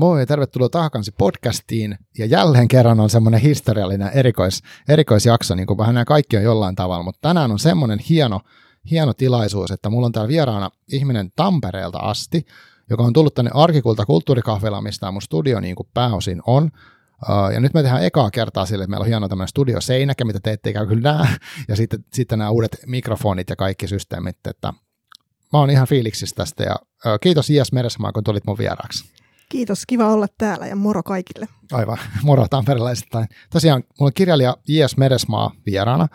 Moi tervetuloa Tahakansi podcastiin. Ja jälleen kerran on semmoinen historiallinen erikois, erikoisjakso, niin kuin vähän nämä kaikki on jollain tavalla, mutta tänään on semmoinen hieno, hieno tilaisuus, että mulla on täällä vieraana ihminen Tampereelta asti, joka on tullut tänne Arkikulta kulttuurikahvila, mistä mun studio niin kuin pääosin on. Ja nyt me tehdään ekaa kertaa sille, että meillä on hieno tämmöinen studioseinäke, mitä te ette kyllä näe, ja sitten, sitten nämä uudet mikrofonit ja kaikki systeemit, että mä oon ihan fiiliksissä tästä, ja kiitos Ias Meresmaa, kun tulit mun vieraaksi. Kiitos, kiva olla täällä ja moro kaikille. Aivan, moro tamperelaisittain. Tosiaan mulla on kirjailija J.S. Meresmaa vieraana,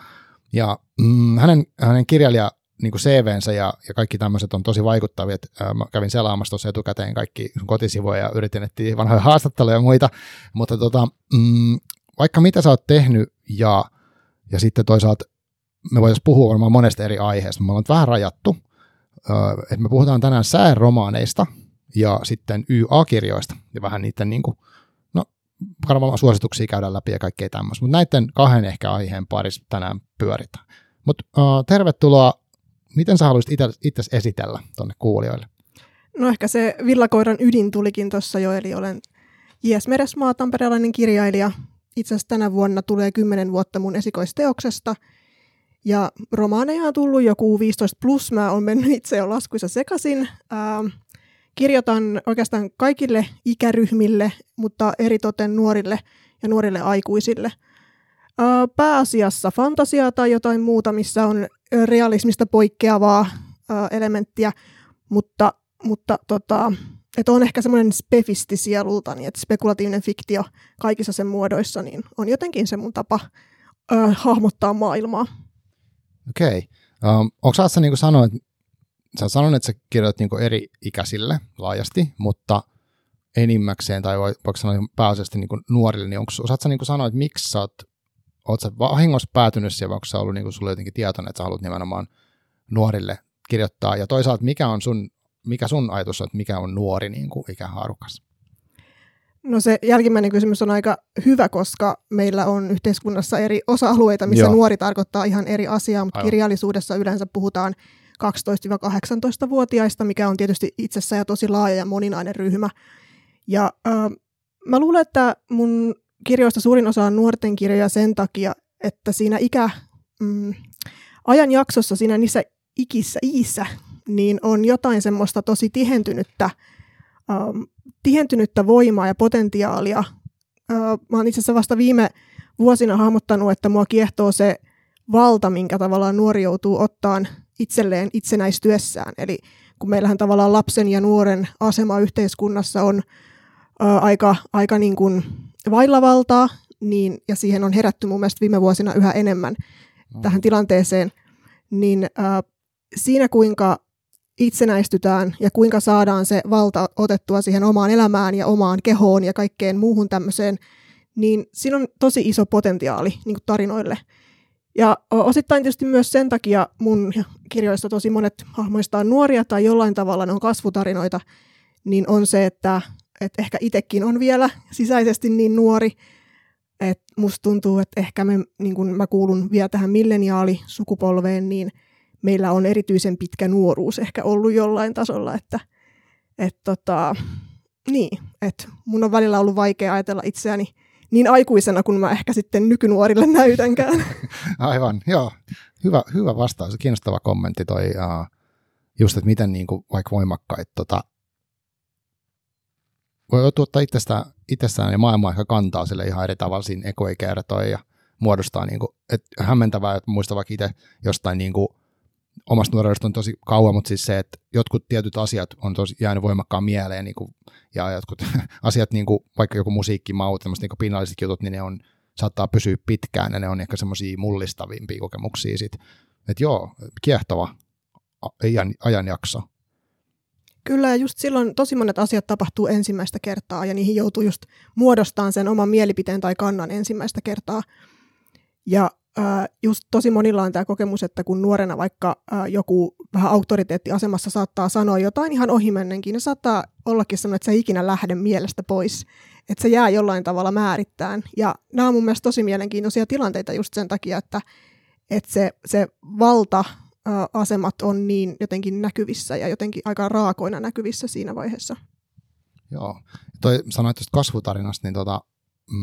ja mm, hänen, hänen kirjailija niin kuin CVnsä ja, ja kaikki tämmöiset on tosi vaikuttavia. Mä kävin selaamassa tuossa etukäteen kaikki kotisivuja ja yritin etsiä vanhoja haastatteluja ja muita, mutta tota, mm, vaikka mitä sä oot tehnyt ja, ja sitten toisaalta me voitaisiin puhua varmaan monesta eri aiheesta, me ollaan vähän rajattu, että me puhutaan tänään sääromaaneista ja sitten YA-kirjoista ja vähän niiden niin kuin, no, varmaan suosituksia käydään läpi ja kaikkea tämmöistä, mutta näiden kahden ehkä aiheen parissa tänään pyöritään. Mutta uh, tervetuloa miten sä haluaisit itse esitellä tuonne kuulijoille? No ehkä se villakoiran ydin tulikin tuossa jo, eli olen J.S. Meresmaa, tamperelainen kirjailija. Itse asiassa tänä vuonna tulee 10 vuotta mun esikoisteoksesta. Ja romaaneja on tullut joku 15 plus, mä oon mennyt itse jo laskuissa sekaisin. Ää, kirjoitan oikeastaan kaikille ikäryhmille, mutta eritoten nuorille ja nuorille aikuisille. Ää, pääasiassa fantasiaa tai jotain muuta, missä on realismista poikkeavaa elementtiä, mutta, mutta tota, että on ehkä semmoinen spefisti sielultani, että spekulatiivinen fiktio kaikissa sen muodoissa niin on jotenkin se mun tapa ää, hahmottaa maailmaa. Okei. Okay. Um, onko sä niin sanoa, että sä sanonut, että sä kirjoitat niin eri ikäisille laajasti, mutta enimmäkseen, tai voiko sanoa pääasiassa niin nuorille, niin onko, osaatko sä niin sanoa, että miksi sä oot oot sä vahingossa päätynyt siihen, vai onko sä ollut niin sulla jotenkin tietoinen, että sä haluat nimenomaan nuorille kirjoittaa, ja toisaalta mikä on sun, mikä sun ajatus on, että mikä on nuori niin kuin ikähaarukas? No se jälkimmäinen kysymys on aika hyvä, koska meillä on yhteiskunnassa eri osa-alueita, missä Joo. nuori tarkoittaa ihan eri asiaa, mutta Aivan. kirjallisuudessa yleensä puhutaan 12-18-vuotiaista, mikä on tietysti itsessään jo tosi laaja ja moninainen ryhmä. Ja äh, mä luulen, että mun kirjoista suurin osa on nuorten kirjoja sen takia, että siinä ikä, mm, ajanjaksossa, siinä niissä ikissä, iissä, niin on jotain semmoista tosi tihentynyttä, um, tihentynyttä voimaa ja potentiaalia. Uh, mä oon itse asiassa vasta viime vuosina hahmottanut, että mua kiehtoo se valta, minkä tavallaan nuori joutuu ottaan itselleen itsenäistyessään. Eli kun meillähän tavallaan lapsen ja nuoren asema yhteiskunnassa on uh, aika, aika niin kuin vailla valtaa, niin, ja siihen on herätty mun mielestä viime vuosina yhä enemmän mm. tähän tilanteeseen, niin äh, siinä kuinka itsenäistytään ja kuinka saadaan se valta otettua siihen omaan elämään ja omaan kehoon ja kaikkeen muuhun tämmöiseen, niin siinä on tosi iso potentiaali niin tarinoille. Ja osittain tietysti myös sen takia mun kirjoissa tosi monet hahmoista on nuoria tai jollain tavalla ne on kasvutarinoita, niin on se, että että ehkä itsekin on vielä sisäisesti niin nuori, että musta tuntuu, että ehkä me, niin kun mä kuulun vielä tähän milleniaalisukupolveen, niin meillä on erityisen pitkä nuoruus ehkä ollut jollain tasolla, että et tota, niin, että mun on välillä ollut vaikea ajatella itseäni niin aikuisena kuin mä ehkä sitten nykynuorille näytänkään. Aivan, joo. Hyvä, hyvä vastaus. Kiinnostava kommentti toi, uh, just, että miten niin kuin, vaikka voimakkaita tota, voi ottaa itsestään, itsestään ja maailmaa ehkä kantaa sille ihan eri tavalla siinä ekoikertoi ja muodostaa niin kuin, että hämmentävää, että muista vaikka itse jostain niin kuin, omasta nuoruudesta on tosi kauan, mutta siis se, että jotkut tietyt asiat on tosi jäänyt voimakkaan mieleen niin kuin, ja jotkut asiat, niin kuin, vaikka joku musiikkimaut, tämmöiset niin pinnalliset jutut, niin ne on, saattaa pysyä pitkään ja ne on ehkä semmoisia mullistavimpia kokemuksia sit. Että joo, kiehtova ajan, ajanjakso. Kyllä, ja just silloin tosi monet asiat tapahtuu ensimmäistä kertaa, ja niihin joutuu just muodostamaan sen oman mielipiteen tai kannan ensimmäistä kertaa. Ja äh, just tosi monilla on tämä kokemus, että kun nuorena vaikka äh, joku vähän auktoriteettiasemassa saattaa sanoa jotain ihan ohimennenkin, niin saattaa ollakin sellainen, että se ei ikinä lähde mielestä pois, että se jää jollain tavalla määrittään. Ja nämä on mun mielestä tosi mielenkiintoisia tilanteita just sen takia, että, että se, se valta asemat on niin jotenkin näkyvissä ja jotenkin aika raakoina näkyvissä siinä vaiheessa. Joo. Toi sanoit tuosta kasvutarinasta, niin tota,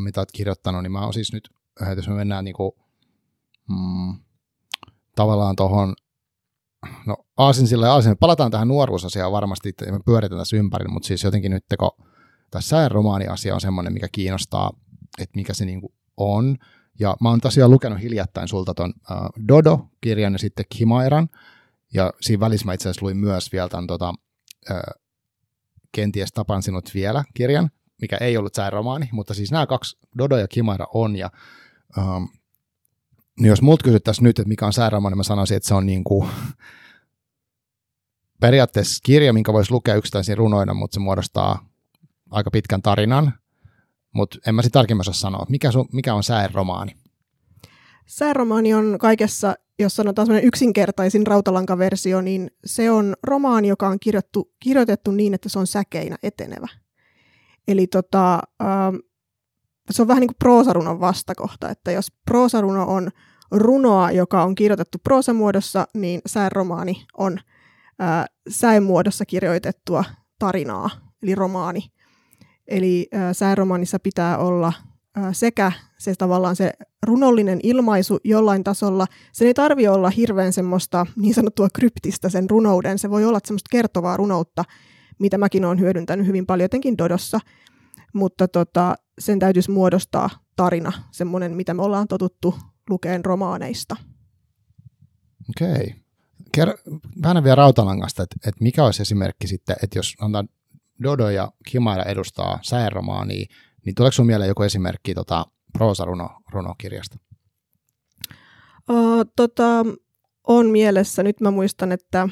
mitä olet kirjoittanut, niin mä oon siis nyt, jos me mennään niinku, mm, tavallaan tuohon no aasin sillä ja aasin, palataan tähän nuoruusasiaan varmasti, että me pyöritään tässä ympärillä, mutta siis jotenkin nyt teko, tässä romaani-asia on semmoinen, mikä kiinnostaa, että mikä se niinku on. Ja mä oon tosiaan lukenut hiljattain sulta ton uh, Dodo-kirjan ja sitten Kimairan, ja siinä välissä mä itse asiassa luin myös vielä tämän tota, uh, kenties tapan sinut vielä kirjan, mikä ei ollut sääromaani, mutta siis nämä kaksi, Dodo ja Kimaira on, ja um, niin jos multa kysyttäisiin nyt, että mikä on sääromaani, niin mä sanoisin, että se on niin kuin, periaatteessa kirja, minkä voisi lukea yksittäisiin runoina, mutta se muodostaa aika pitkän tarinan, mutta en mä sitten tarkemmin osaa sanoa. Mikä, sun, mikä on sääromaani? Sääromaani on kaikessa, jos sanotaan sellainen yksinkertaisin rautalankaversio, niin se on romaani, joka on kirjoittu, kirjoitettu niin, että se on säkeinä etenevä. Eli tota, äh, se on vähän niin kuin proosarunon vastakohta, että jos proosaruno on runoa, joka on kirjoitettu proosamuodossa, niin sääromaani on muodossa kirjoitettua tarinaa, eli romaani. Eli sääromaanissa pitää olla sekä se tavallaan se runollinen ilmaisu jollain tasolla. Se ei tarvi olla hirveän semmoista niin sanottua kryptistä sen runouden. Se voi olla semmoista kertovaa runoutta, mitä mäkin olen hyödyntänyt hyvin paljon jotenkin Dodossa. Mutta tota, sen täytyisi muodostaa tarina, semmoinen, mitä me ollaan totuttu lukeen romaaneista. Okei. Okay. Vähän vielä Rautalangasta, että, että mikä olisi esimerkki sitten, että jos antaa Dodo ja Kimaira edustaa sääromaania, niin tuleeko sinulle mieleen joku esimerkki tota, proosa-runokirjasta? Uh, tota, on mielessä. Nyt mä muistan, että,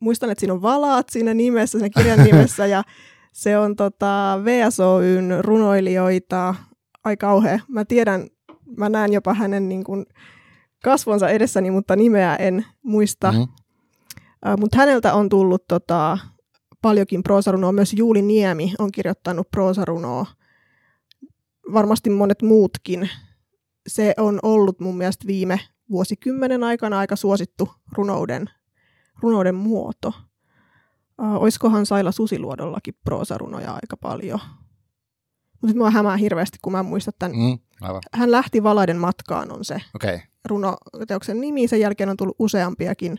muistan, että siinä on valaat siinä nimessä, siinä kirjan nimessä, ja se on tota VSOYn runoilijoita. Ai kauhea. Mä tiedän, mä näen jopa hänen niin kuin, kasvonsa edessäni, mutta nimeä en muista. Mm-hmm. Uh, mutta häneltä on tullut tota, paljonkin proosarunoa. Myös Juuli Niemi on kirjoittanut proosarunoa. Varmasti monet muutkin. Se on ollut mun mielestä viime vuosikymmenen aikana aika suosittu runouden, runouden muoto. Uh, oiskohan Saila Susiluodollakin proosarunoja aika paljon. Mutta mua hämää hirveästi, kun mä muistan tämän. Mm, aivan. Hän lähti Valaiden matkaan on se okay. runoteoksen nimi. Sen jälkeen on tullut useampiakin,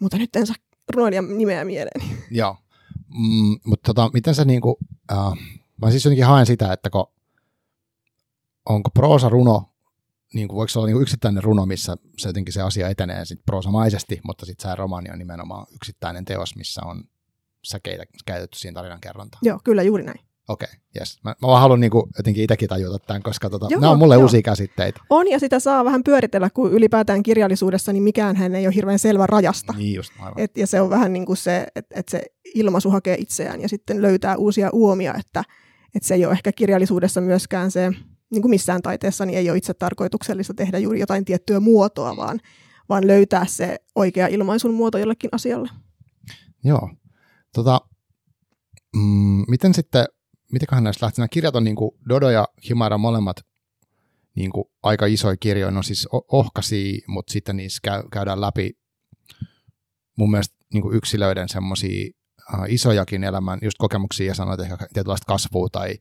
mutta nyt en saa runoilijan nimeä mieleen. Joo, mm, mutta tota, miten se niinku, äh, mä siis jotenkin haen sitä, että kun, onko proosa runo, niin kuin, voiko se olla niin kuin yksittäinen runo, missä se jotenkin se asia etenee sit proosamaisesti, mutta sitten se romaani on nimenomaan yksittäinen teos, missä on säkeitä käytetty siinä tarinan kerrontaan. Joo, kyllä juuri näin. Okei, okay, yes. Mä, mä vaan haluan niinku jotenkin itsekin tajuta tämän, koska tota, joo, nämä on mulle joo. uusia käsitteitä. On, ja sitä saa vähän pyöritellä, kun ylipäätään kirjallisuudessa, niin mikään hän ei ole hirveän selvä rajasta. Niin just, aivan. Et, ja se on vähän niin kuin se, että et se ilmaisu hakee itseään ja sitten löytää uusia uomia, että et se ei ole ehkä kirjallisuudessa myöskään se, niin kuin missään taiteessa, niin ei ole itse tarkoituksellista tehdä juuri jotain tiettyä muotoa, vaan, vaan löytää se oikea ilmaisun muoto jollekin asialle. Joo. Tota, mm, miten sitten mitäköhän näistä lähti? Nämä kirjat on niin kuin Dodo ja Himara molemmat niin kuin aika isoja kirjoja, no siis ohkaisia, mutta sitten niissä käy, käydään läpi mun mielestä niin kuin yksilöiden semmoisia uh, isojakin elämän just kokemuksia ja sanoit ehkä tietynlaista kasvua tai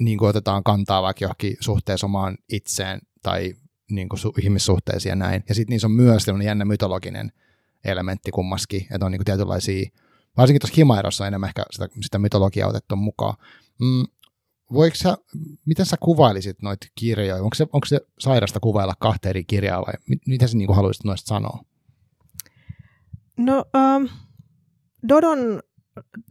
niin kuin otetaan kantaa vaikka johonkin suhteessa omaan itseen tai niin kuin su- ihmissuhteisiin ja näin. Ja sitten niissä on myös jännä mytologinen elementti kummaskin, että on niin kuin tietynlaisia varsinkin tuossa Himairossa on enemmän ehkä sitä, sitä mytologiaa otettu mukaan. Mm, voiko sä, miten sä kuvailisit noita kirjoja? Onko se, onko se sairasta kuvailla kahta eri kirjaa vai miten sä niin kuin haluaisit noista sanoa? No, um, Dodon,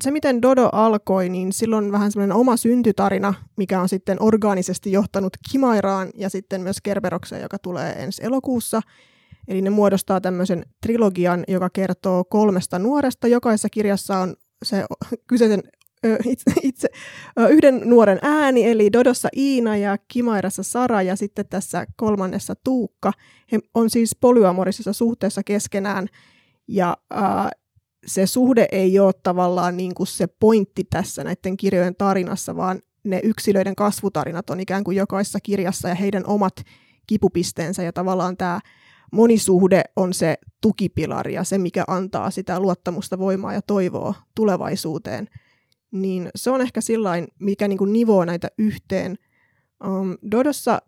se miten Dodo alkoi, niin silloin vähän semmoinen oma syntytarina, mikä on sitten orgaanisesti johtanut Kimairaan ja sitten myös Kerberokseen, joka tulee ensi elokuussa – Eli ne muodostaa tämmöisen trilogian, joka kertoo kolmesta nuoresta. Jokaisessa kirjassa on se kyseisen itse, itse yhden nuoren ääni, eli Dodossa Iina ja Kimairassa Sara ja sitten tässä kolmannessa Tuukka. He on siis polyamorisessa suhteessa keskenään ja äh, se suhde ei ole tavallaan niin kuin se pointti tässä näiden kirjojen tarinassa, vaan ne yksilöiden kasvutarinat on ikään kuin jokaisessa kirjassa ja heidän omat kipupisteensä ja tavallaan tämä monisuhde on se tukipilari ja se, mikä antaa sitä luottamusta, voimaa ja toivoa tulevaisuuteen. niin se on ehkä sillain, mikä niin kuin nivoo näitä yhteen. Um, Dodossa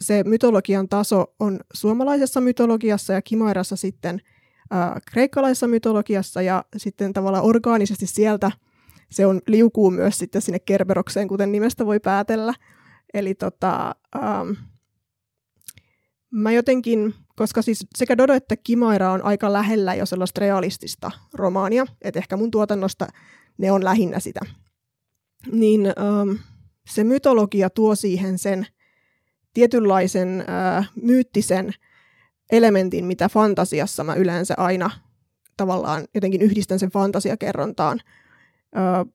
se mytologian taso on suomalaisessa mytologiassa ja Kimairassa sitten äh, kreikkalaisessa mytologiassa ja sitten tavallaan orgaanisesti sieltä se on liukuu myös sitten sinne Kerberokseen, kuten nimestä voi päätellä. Eli tota, ähm, mä jotenkin, koska siis sekä Dodo että Kimaira on aika lähellä jo sellaista realistista romaania, että ehkä mun tuotannosta ne on lähinnä sitä, niin ähm, se mytologia tuo siihen sen tietynlaisen äh, myyttisen elementin, mitä fantasiassa mä yleensä aina tavallaan jotenkin yhdistän sen fantasiakerrontaan. Äh,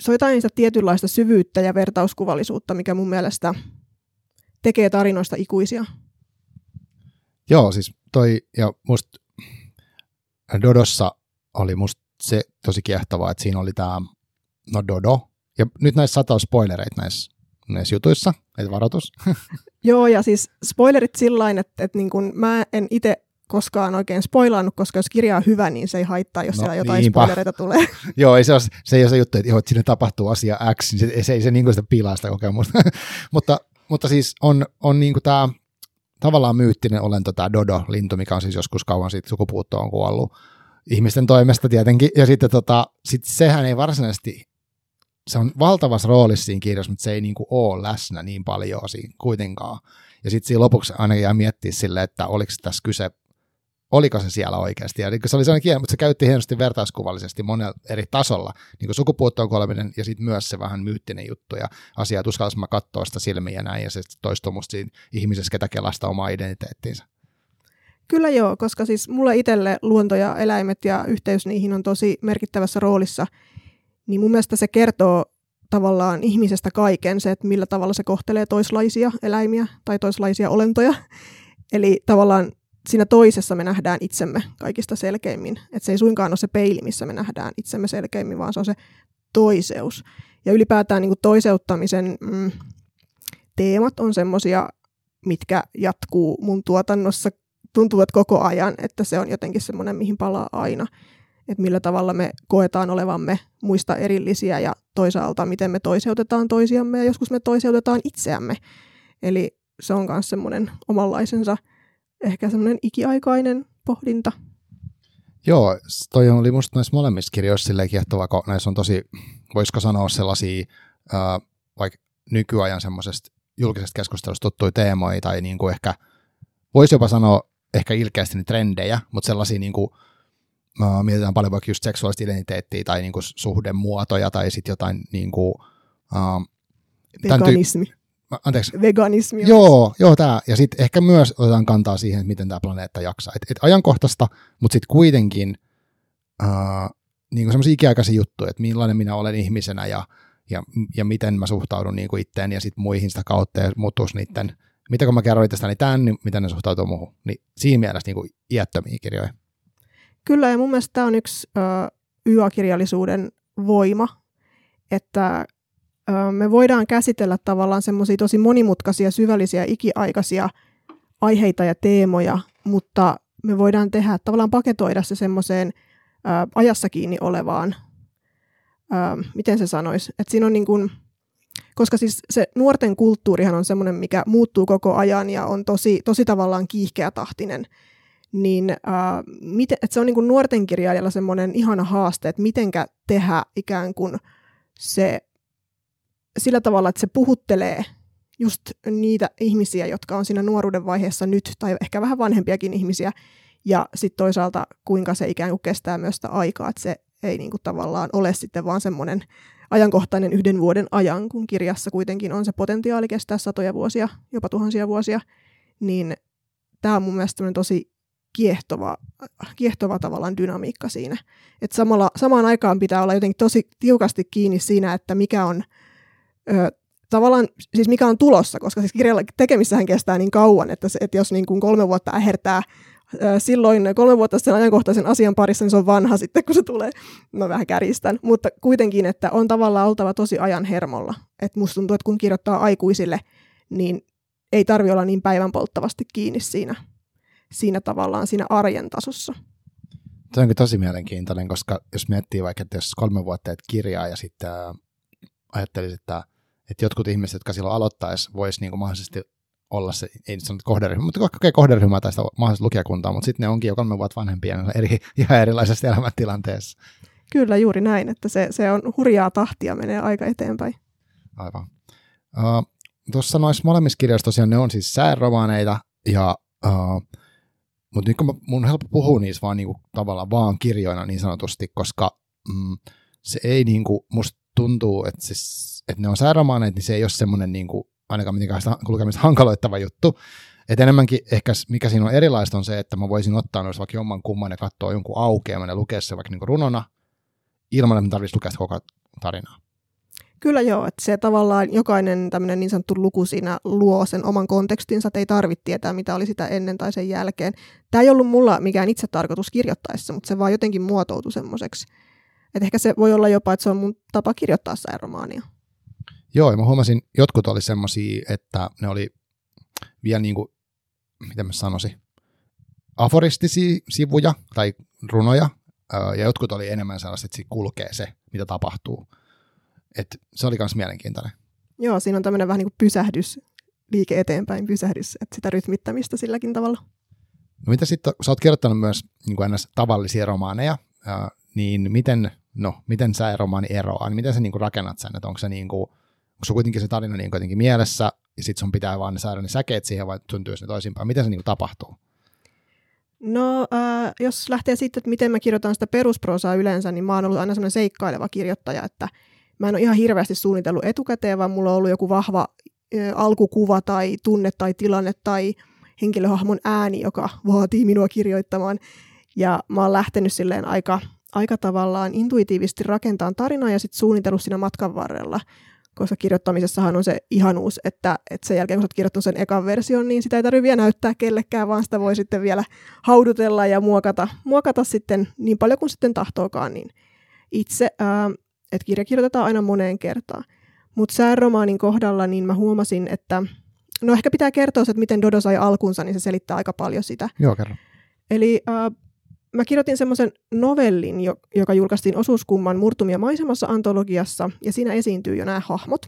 se on jotain tietynlaista syvyyttä ja vertauskuvallisuutta, mikä mun mielestä tekee tarinoista ikuisia. Joo, siis toi, ja musta Dodossa oli musta se tosi kiehtovaa, että siinä oli tämä, no Dodo, ja nyt näissä sataa spoilereita näissä, näissä jutuissa, että varoitus. Joo, ja siis spoilerit sillä että, että niin kun mä en itse koskaan oikein spoilannut, koska jos kirja on hyvä, niin se ei haittaa, jos no, siellä jotain niinpä. spoilereita tulee. Joo, ei se, ole, se ei ole se juttu, että, joo, että siinä tapahtuu asia X, niin se, se ei se niin sitä pilaa sitä kokemusta. mutta, mutta siis on, on niin kuin tämä tavallaan myyttinen olento, tämä Dodo-lintu, mikä on siis joskus kauan sitten sukupuuttoon kuollut ihmisten toimesta tietenkin. Ja sitten tota, sit sehän ei varsinaisesti, se on valtavassa roolissa siinä kirjassa, mutta se ei niinku ole läsnä niin paljon siinä kuitenkaan. Ja sitten siinä lopuksi aina jää miettiä sille, että oliko tässä kyse, oliko se siellä oikeasti. Ja se oli sellainen kieli, mutta se käytti hienosti vertauskuvallisesti monella eri tasolla, niin kuin sukupuuttoon kuoleminen ja sitten myös se vähän myyttinen juttu ja asia, että uskallas mä katsoa sitä silmiä ja näin, ja se toistuu musta siinä ihmisessä, ketä kelasta omaa identiteettiinsä. Kyllä joo, koska siis mulle itselle luonto ja eläimet ja yhteys niihin on tosi merkittävässä roolissa, niin mun mielestä se kertoo tavallaan ihmisestä kaiken, se, että millä tavalla se kohtelee toislaisia eläimiä tai toislaisia olentoja. Eli tavallaan siinä toisessa me nähdään itsemme kaikista selkeimmin. Että se ei suinkaan ole se peili, missä me nähdään itsemme selkeimmin, vaan se on se toiseus. Ja ylipäätään niin kuin toiseuttamisen mm, teemat on semmoisia, mitkä jatkuu mun tuotannossa tuntuu, että koko ajan, että se on jotenkin semmoinen, mihin palaa aina. Että millä tavalla me koetaan olevamme muista erillisiä ja toisaalta miten me toiseutetaan toisiamme ja joskus me toiseutetaan itseämme. Eli se on myös semmoinen omanlaisensa ehkä semmoinen ikiaikainen pohdinta. Joo, toi oli musta näissä molemmissa kirjoissa silleen kiehtovaa, kun näissä on tosi, voisiko sanoa sellaisia, äh, vaikka nykyajan semmoisesta julkisesta keskustelusta tuttuja teemoja, tai niin kuin ehkä, voisi jopa sanoa ehkä ilkeästi niin trendejä, mutta sellaisia niin kuin, mietitään paljon vaikka just seksuaalista identiteettiä tai niin kuin suhdemuotoja tai sitten jotain niin kuin, uh, Veganismi. Ty- Anteeksi. Veganismi. Joo, joo tämä. Ja sitten ehkä myös otetaan kantaa siihen, että miten tämä planeetta jaksaa. Et, et ajankohtaista, mutta sitten kuitenkin uh, niin kuin semmoisia ikiaikaisia juttuja, että millainen minä olen ihmisenä ja, ja, ja miten mä suhtaudun niin kuin itteen ja sitten muihin sitä kautta ja mutus niiden mitä kun mä kerroin itsestäni tämän, niin miten ne suhtautuu muuhun. Niin siinä mielessä niin kuin iättömiä kirjoja. Kyllä, ja mun mielestä tämä on yksi ö, YA-kirjallisuuden voima, että ö, me voidaan käsitellä tavallaan semmoisia tosi monimutkaisia, syvällisiä, ikiaikaisia aiheita ja teemoja, mutta me voidaan tehdä, tavallaan paketoida se semmoiseen ajassa kiinni olevaan, ö, miten se sanoisi, että siinä on niin kuin, koska siis se nuorten kulttuurihan on semmoinen, mikä muuttuu koko ajan ja on tosi, tosi tavallaan kiihkeätahtinen, niin äh, miten, että se on niin kuin nuorten kirjailijalla semmoinen ihana haaste, että mitenkä tehdä ikään kuin se sillä tavalla, että se puhuttelee just niitä ihmisiä, jotka on siinä nuoruuden vaiheessa nyt, tai ehkä vähän vanhempiakin ihmisiä, ja sitten toisaalta kuinka se ikään kuin kestää myös sitä aikaa, että se ei niin kuin tavallaan ole sitten vaan semmoinen ajankohtainen yhden vuoden ajan, kun kirjassa kuitenkin on se potentiaali kestää satoja vuosia, jopa tuhansia vuosia, niin tämä on mun mielestä tosi kiehtova, kiehtova tavallaan dynamiikka siinä. Et samalla, samaan aikaan pitää olla jotenkin tosi tiukasti kiinni siinä, että mikä on ö, tavallaan, siis mikä on tulossa, koska siis kirjalla tekemissähän kestää niin kauan, että, se, että jos niin kuin kolme vuotta ähertää silloin kolme vuotta sen ajankohtaisen asian parissa, niin se on vanha sitten, kun se tulee. No vähän kärjistän. Mutta kuitenkin, että on tavallaan oltava tosi ajan hermolla. Että musta tuntuu, että kun kirjoittaa aikuisille, niin ei tarvi olla niin päivän polttavasti kiinni siinä, siinä tavallaan siinä arjen tasossa. Se onkin tosi mielenkiintoinen, koska jos miettii vaikka, että jos kolme vuotta teet kirjaa ja sitten äh, ajattelisit, että, että jotkut ihmiset, jotka silloin aloittaisi, voisi niin mahdollisesti olla se, ei nyt sanota kohderyhmä, mutta kokee kohderyhmää tai sitä mahdollista lukijakuntaa, mutta sitten ne onkin jo kolme vuotta vanhempia ja eri, ihan erilaisessa elämäntilanteessa. Kyllä, juuri näin, että se, se on hurjaa tahtia, menee aika eteenpäin. Aivan. Uh, Tuossa noissa molemmissa kirjoissa tosiaan ne on siis sääromaaneita, ja, uh, mutta nyt kun mä, mun on helppo puhua niissä vaan niinku, tavallaan vaan kirjoina niin sanotusti, koska mm, se ei niinku, musta tuntuu, että, siis, että ne on sääromaaneita, niin se ei ole semmoinen niinku, ainakaan mitenkään kulkemista hankaloittava juttu. Et enemmänkin ehkä mikä siinä on erilaista on se, että mä voisin ottaa noissa vaikka jomman kumman ja katsoa jonkun aukeaman ja lukea se vaikka niinku runona, ilman että tarvitsisi lukea sitä koko tarinaa. Kyllä joo, että se tavallaan jokainen tämmöinen niin sanottu luku siinä luo sen oman kontekstinsa, että ei tarvitse tietää, mitä oli sitä ennen tai sen jälkeen. Tämä ei ollut mulla mikään itse tarkoitus kirjoittaessa, mutta se vaan jotenkin muotoutui semmoiseksi. Että ehkä se voi olla jopa, että se on mun tapa kirjoittaa romaania. Joo, ja mä huomasin, jotkut oli semmoisia, että ne oli vielä niin kuin, miten mä sanoisin, aforistisia sivuja tai runoja, ja jotkut oli enemmän sellaiset, että kulkee se, mitä tapahtuu. Et se oli myös mielenkiintoinen. Joo, siinä on tämmöinen vähän niin kuin pysähdys, liike eteenpäin pysähdys, että sitä rytmittämistä silläkin tavalla. No mitä sitten, sä oot kirjoittanut myös niin kuin tavallisia romaaneja, niin miten, no, miten sä romaani eroaa, niin miten sä niin kuin rakennat sen, että onko se niin kuin, onko se kuitenkin se tarina niin kuitenkin mielessä, ja sitten sun pitää vaan saada ne säkeet siihen, vai syntyy ne toisinpäin, miten se niin kuin tapahtuu? No, äh, jos lähtee siitä, että miten mä kirjoitan sitä perusproosaa yleensä, niin mä oon ollut aina semmoinen seikkaileva kirjoittaja, että mä en ole ihan hirveästi suunnitellut etukäteen, vaan mulla on ollut joku vahva alkukuva tai tunne tai tilanne tai henkilöhahmon ääni, joka vaatii minua kirjoittamaan. Ja mä oon lähtenyt silleen aika, aika tavallaan intuitiivisesti rakentamaan tarinaa ja sitten suunnitellut siinä matkan varrella koska kirjoittamisessahan on se ihanuus, että, että sen jälkeen kun olet kirjoittanut sen ekan version, niin sitä ei tarvitse vielä näyttää kellekään, vaan sitä voi sitten vielä haudutella ja muokata, muokata sitten niin paljon kuin sitten tahtookaan niin itse. Ää, että kirja kirjoitetaan aina moneen kertaan. Mutta sääromaanin kohdalla niin mä huomasin, että no ehkä pitää kertoa että miten Dodo sai alkunsa, niin se selittää aika paljon sitä. Joo, kerro. Eli äh, mä kirjoitin semmoisen novellin, joka julkaistiin osuuskumman Murtumia maisemassa antologiassa, ja siinä esiintyy jo nämä hahmot.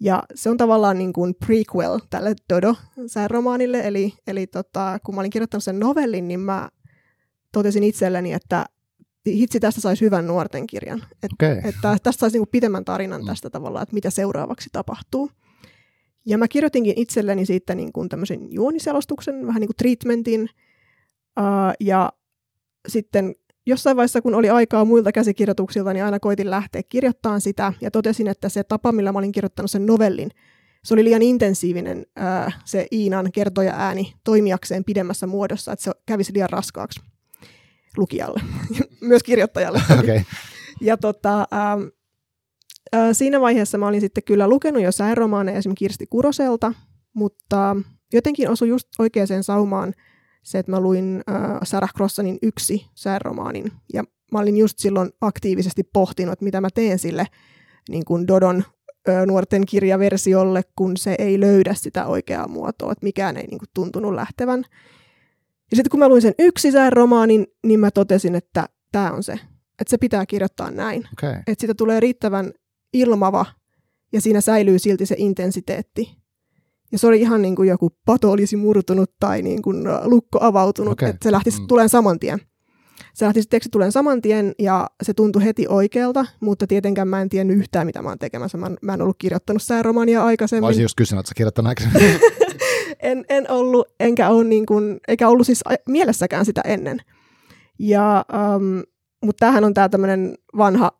Ja se on tavallaan niin kuin prequel tälle Dodo-romaanille, eli, eli tota, kun mä olin kirjoittanut sen novellin, niin mä totesin itselleni, että hitsi, tästä saisi hyvän nuorten kirjan. Et, okay. että tästä saisi niin pitemmän tarinan mm. tästä tavallaan, että mitä seuraavaksi tapahtuu. Ja mä kirjoitinkin itselleni siitä niin kuin tämmöisen juoniselostuksen, vähän niin kuin treatmentin, uh, ja sitten jossain vaiheessa, kun oli aikaa muilta käsikirjoituksilta, niin aina koitin lähteä kirjoittamaan sitä ja totesin, että se tapa, millä mä olin kirjoittanut sen novellin, se oli liian intensiivinen ää, se Iinan kertoja ääni toimijakseen pidemmässä muodossa, että se kävisi liian raskaaksi lukijalle, myös kirjoittajalle. Okay. Ja tota, ää, ää, siinä vaiheessa mä olin sitten kyllä lukenut jo sääromaaneja esimerkiksi Kirsti Kuroselta, mutta jotenkin osui just oikeaan saumaan – se, että mä luin äh, Sarah Crossanin yksi sääromaanin, ja mä olin just silloin aktiivisesti pohtinut, että mitä mä teen sille niin kuin Dodon äh, nuorten kirjaversiolle, kun se ei löydä sitä oikeaa muotoa, että mikään ei niin kuin, tuntunut lähtevän. Ja sitten kun mä luin sen yksi sääromaanin, niin mä totesin, että tämä on se, että se pitää kirjoittaa näin. Okay. Että siitä tulee riittävän ilmava, ja siinä säilyy silti se intensiteetti. Ja se oli ihan niin kuin joku pato olisi murtunut tai niin kuin lukko avautunut, okay. että se lähti mm. tuleen saman tien. Se lähti sitten teksti tuleen saman tien ja se tuntui heti oikealta, mutta tietenkään mä en tiennyt yhtään, mitä mä oon tekemässä. Mä, mä en ollut kirjoittanut sääromania aikaisemmin. Mä olisin just kysynyt, että sä kirjoittanut aikaisemmin. en, en ollut, enkä ole niin kuin, eikä ollut siis mielessäkään sitä ennen. Ja, um, mutta tämähän on tämä tämmöinen vanha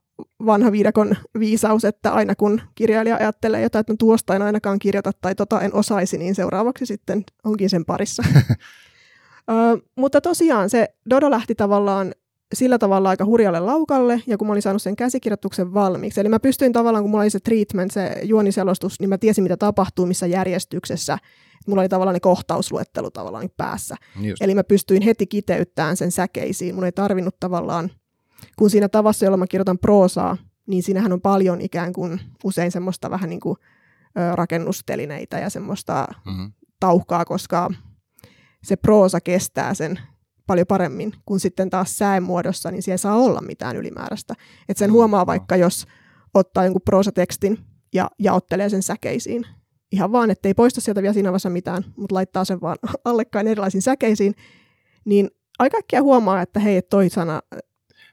vanha viidakon viisaus, että aina kun kirjailija ajattelee jotain, että no tuosta en ainakaan kirjoita tai tota en osaisi, niin seuraavaksi sitten onkin sen parissa. uh, mutta tosiaan se Dodo lähti tavallaan sillä tavalla aika hurjalle laukalle, ja kun mä olin saanut sen käsikirjoituksen valmiiksi, eli mä pystyin tavallaan, kun mulla oli se treatment, se juoniselostus, niin mä tiesin, mitä tapahtuu, missä järjestyksessä. Mulla oli tavallaan ne kohtausluettelu tavallaan päässä. Just. Eli mä pystyin heti kiteyttämään sen säkeisiin. Mun ei tarvinnut tavallaan kun siinä tavassa, jolla mä kirjoitan proosaa, niin siinähän on paljon ikään kuin usein semmoista vähän niin kuin ö, rakennustelineitä ja semmoista mm-hmm. tauhkaa, koska se proosa kestää sen paljon paremmin, kun sitten taas säen muodossa, niin siellä saa olla mitään ylimääräistä. Et sen huomaa vaikka, jos ottaa jonkun proosatekstin ja jaottelee sen säkeisiin. Ihan vaan, ettei poista sieltä vielä siinä vaiheessa mitään, mutta laittaa sen vaan allekkain erilaisiin säkeisiin, niin aika äkkiä huomaa, että hei, toi sana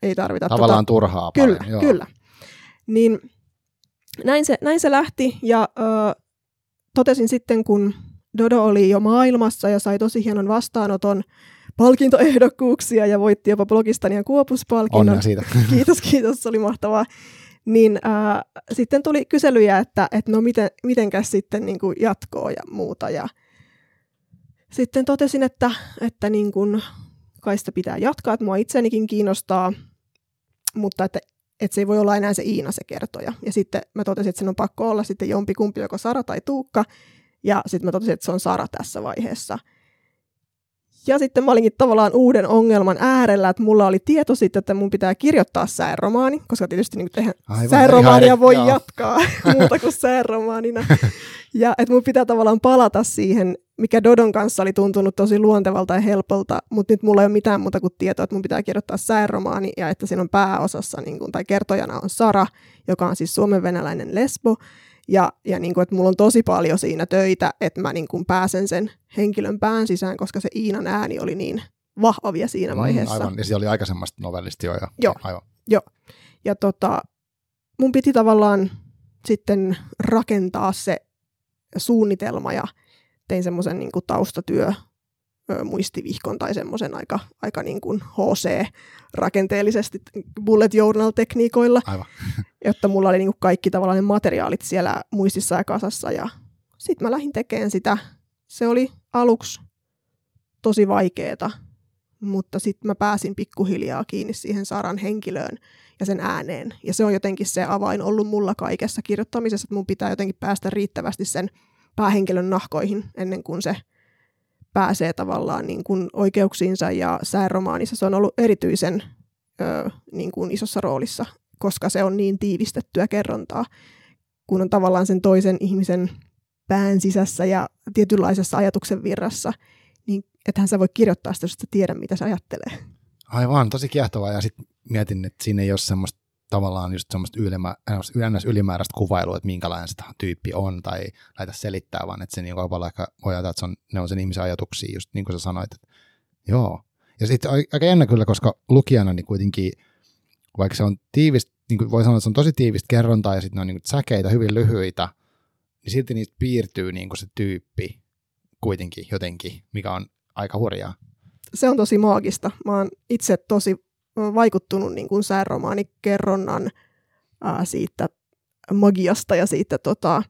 ei tarvita. Tavallaan tota... turhaa Kyllä, paljon, joo. kyllä. Niin näin se, näin se lähti ja ö, totesin sitten, kun Dodo oli jo maailmassa ja sai tosi hienon vastaanoton palkintoehdokkuuksia ja voitti jopa Blogistanian Kuopuspalkinnon. Onnea siitä. Kiitos, kiitos, se oli mahtavaa. Niin äh, sitten tuli kyselyjä, että, että no miten, mitenkäs sitten niin kuin jatkoa ja muuta. Ja sitten totesin, että, että niin kuin, kai sitä pitää jatkaa, että mua itsenikin kiinnostaa, mutta että, että se ei voi olla enää se Iina se kertoja. Ja sitten mä totesin, että sen on pakko olla sitten jompikumpi, joko Sara tai Tuukka. Ja sitten mä totesin, että se on Sara tässä vaiheessa. Ja sitten mä olinkin tavallaan uuden ongelman äärellä, että mulla oli tieto sitten, että mun pitää kirjoittaa säänromaani, koska tietysti niin tehdä säänromaania voi joo. jatkaa muuta kuin säänromaanina. ja että mun pitää tavallaan palata siihen, mikä Dodon kanssa oli tuntunut tosi luontevalta ja helpolta, mutta nyt mulla ei ole mitään muuta kuin tietoa, että mun pitää kirjoittaa säänromaani ja että siinä on pääosassa, niin kuin, tai kertojana on Sara, joka on siis suomenvenäläinen lesbo, ja, ja niin kuin, että mulla on tosi paljon siinä töitä, että mä niin kuin pääsen sen henkilön pään sisään, koska se Iinan ääni oli niin vahva vielä siinä mm, vaiheessa. Mm, aivan, ja se oli aikaisemmasta novellisti jo. Ja, joo, aivan. joo. Ja tota, mun piti tavallaan sitten rakentaa se suunnitelma ja tein semmoisen niin taustatyö muistivihkon tai semmoisen aika, aika niin kuin HC-rakenteellisesti bullet journal-tekniikoilla, Aivan. jotta mulla oli niin kuin kaikki tavallaan ne materiaalit siellä muistissa ja kasassa. Ja sitten mä lähdin tekemään sitä. Se oli aluksi tosi vaikeeta, mutta sitten mä pääsin pikkuhiljaa kiinni siihen Saran henkilöön ja sen ääneen. Ja se on jotenkin se avain ollut mulla kaikessa kirjoittamisessa, että mun pitää jotenkin päästä riittävästi sen päähenkilön nahkoihin ennen kuin se – pääsee tavallaan niin kuin oikeuksiinsa ja sääromaanissa se on ollut erityisen ö, niin kuin isossa roolissa, koska se on niin tiivistettyä kerrontaa, kun on tavallaan sen toisen ihmisen pään sisässä ja tietynlaisessa ajatuksen virrassa, niin ethän sä voi kirjoittaa sitä, jos tiedä, mitä se ajattelee. Aivan, tosi kiehtovaa. Ja sitten mietin, että siinä ei ole semmoista tavallaan just semmoista ylimä, ylimääräistä kuvailua, että minkälainen se tyyppi on tai laita selittää, vaan että se niin paljon ehkä voi ajatella, että se on, ne on sen ihmisen ajatuksia, just niin kuin sä sanoit, että joo. Ja sitten aika jännä kyllä, koska lukijana niin kuitenkin, vaikka se on tiivistä, niin kuin voi sanoa, että se on tosi tiivistä kerrontaa ja sitten ne on niin säkeitä, hyvin lyhyitä, niin silti niistä piirtyy niin kuin se tyyppi kuitenkin jotenkin, mikä on aika hurjaa. Se on tosi maagista. Mä oon itse tosi vaikuttunut niin kuin säänromaanikerronnan ää, siitä magiasta ja siitä, tota,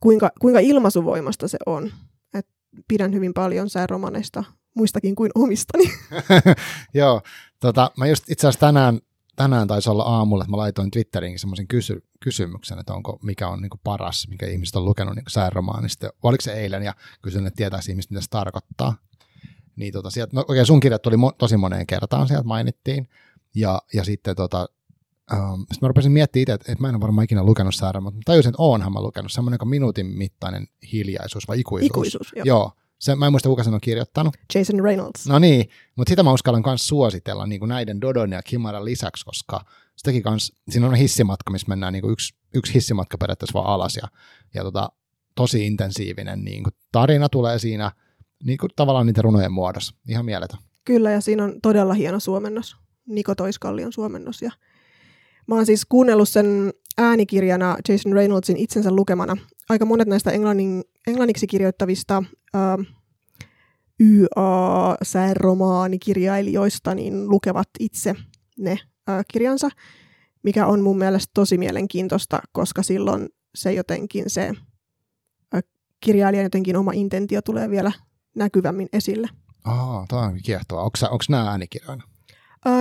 kuinka, kuinka ilmaisuvoimasta se on. Et pidän hyvin paljon säänromaneista muistakin kuin omistani. Joo, tota, mä just itse asiassa tänään, tänään taisi olla aamulla, että mä laitoin Twitteriin semmoisen kysy- kysymyksen, että onko, mikä on niin paras, mikä ihmiset on lukenut niin säänromaanista. Oliko se eilen, ja kysyin, että tietäisi ihmiset, mitä se tarkoittaa. Niin tota, sieltä, no oikein sun kirjat tuli mo- tosi moneen kertaan, sieltä mainittiin. Ja, ja sitten tota, um, sitten mä rupesin miettimään itse, että, että mä en ole varmaan ikinä lukenut Saara, mutta tajusin, että oonhan mä lukenut semmoinen minuutin mittainen hiljaisuus vai ikuisuus. Ikuisuus, joo. joo. Se, mä en muista, kuka sen on kirjoittanut. Jason Reynolds. No niin, mutta sitä mä uskallan myös suositella niin kuin näiden Dodon ja Kimaran lisäksi, koska sitäkin kans, siinä on hissimatka, missä mennään niin kuin yksi, yksi hissimatka periaatteessa vaan alas ja, ja tota, tosi intensiivinen niin kuin tarina tulee siinä – niin kuin tavallaan niiden runojen muodossa. Ihan mieletön. Kyllä, ja siinä on todella hieno suomennos. Niko Toiskallion suomennos. Ja mä oon siis kuunnellut sen äänikirjana Jason Reynoldsin itsensä lukemana. Aika monet näistä englannin, englanniksi kirjoittavista äh, YA-sääromaanikirjailijoista niin lukevat itse ne äh, kirjansa, mikä on mun mielestä tosi mielenkiintoista, koska silloin se jotenkin se äh, kirjailijan jotenkin oma intentio tulee vielä näkyvämmin esille. Aa, tämä on kiehtovaa. Onko nämä äänikirjoina?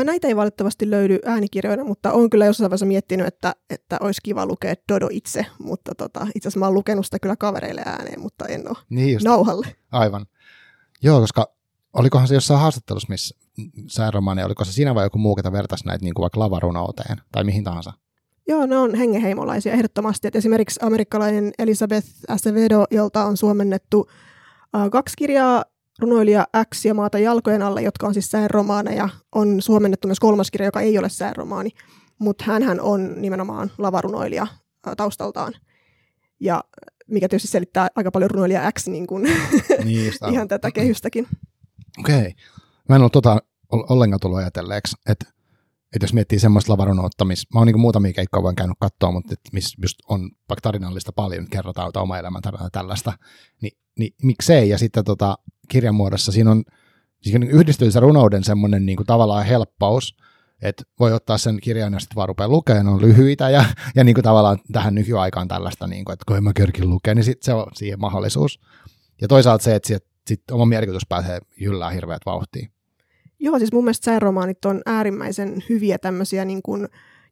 näitä ei valitettavasti löydy äänikirjoina, mutta olen kyllä jossain vaiheessa miettinyt, että, että olisi kiva lukea Dodo itse, mutta tota, itse asiassa mä oon lukenut sitä kyllä kavereille ääneen, mutta en ole niin just. nauhalle. Aivan. Joo, koska olikohan se jossain haastattelussa, missä sääromani, oliko se siinä vai joku muu, ketä vertaisi näitä niin kuin vaikka lavarunouteen tai mihin tahansa? Joo, ne on hengenheimolaisia ehdottomasti. Et esimerkiksi amerikkalainen Elisabeth Acevedo, jolta on suomennettu kaksi kirjaa runoilija X ja Maata jalkojen alle, jotka on siis sääromaaneja. On suomennettu myös kolmas kirja, joka ei ole säänromaani, mutta hän on nimenomaan lavarunoilija taustaltaan. Ja mikä tietysti selittää aika paljon runoilija X niin kuin niin, ihan tätä kehystäkin. Okei. Okay. Mä en ole tota ollenkaan tullut ajatelleeksi, että että jos miettii semmoista lavarunoutta, missä mä oon niin muutamia keikkoja voin käynyt katsoa, mutta missä just on vaikka tarinallista paljon, kerrotaan jotain oma elämän tarinaa tällaista, niin, niin miksei. Ja sitten tota, kirjan muodossa siinä on, siinä yhdistyy se runouden semmoinen niin kuin tavallaan helppous, että voi ottaa sen kirjan ja sitten vaan rupeaa lukemaan, on lyhyitä ja, ja niin kuin tavallaan tähän nykyaikaan tällaista, niin kuin, että kun en mä kerkin lukea, niin sitten se on siihen mahdollisuus. Ja toisaalta se, että sitten sit oma mielikuvitus pääsee jyllään hirveät vauhtiin. Joo, siis mun mielestä sääromaanit on äärimmäisen hyviä tämmöisiä, niin kuin,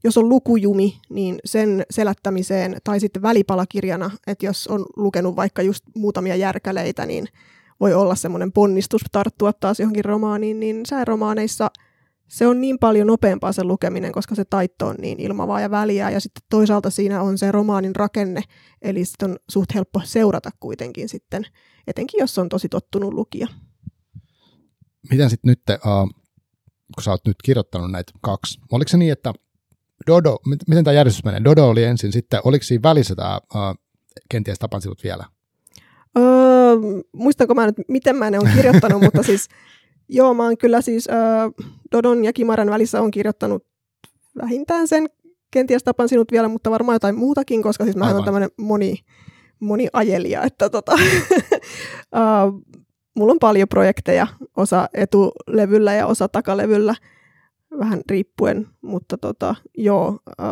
jos on lukujumi, niin sen selättämiseen, tai sitten välipalakirjana, että jos on lukenut vaikka just muutamia järkäleitä, niin voi olla semmoinen ponnistus tarttua taas johonkin romaaniin, niin sääromaaneissa se on niin paljon nopeampaa se lukeminen, koska se taitto on niin ilmavaa ja väliä, ja sitten toisaalta siinä on se romaanin rakenne, eli sitten on suht helppo seurata kuitenkin sitten, etenkin jos on tosi tottunut lukija. Miten sitten nyt, kun sä oot nyt kirjoittanut näitä kaksi, oliko se niin, että Dodo, miten tämä järjestys menee? Dodo oli ensin, sitten oliko siinä välissä tämä, uh, kenties tapansinut vielä? Öö, muistanko mä nyt, miten mä ne on kirjoittanut, mutta siis joo, mä oon kyllä siis öö, Dodon ja Kimaran välissä on kirjoittanut vähintään sen, kenties tapan sinut vielä, mutta varmaan jotain muutakin, koska siis mä on tämmöinen moni, moni ajelija, että tota, mulla on paljon projekteja, osa etulevyllä ja osa takalevyllä, vähän riippuen, mutta tota, joo, äh,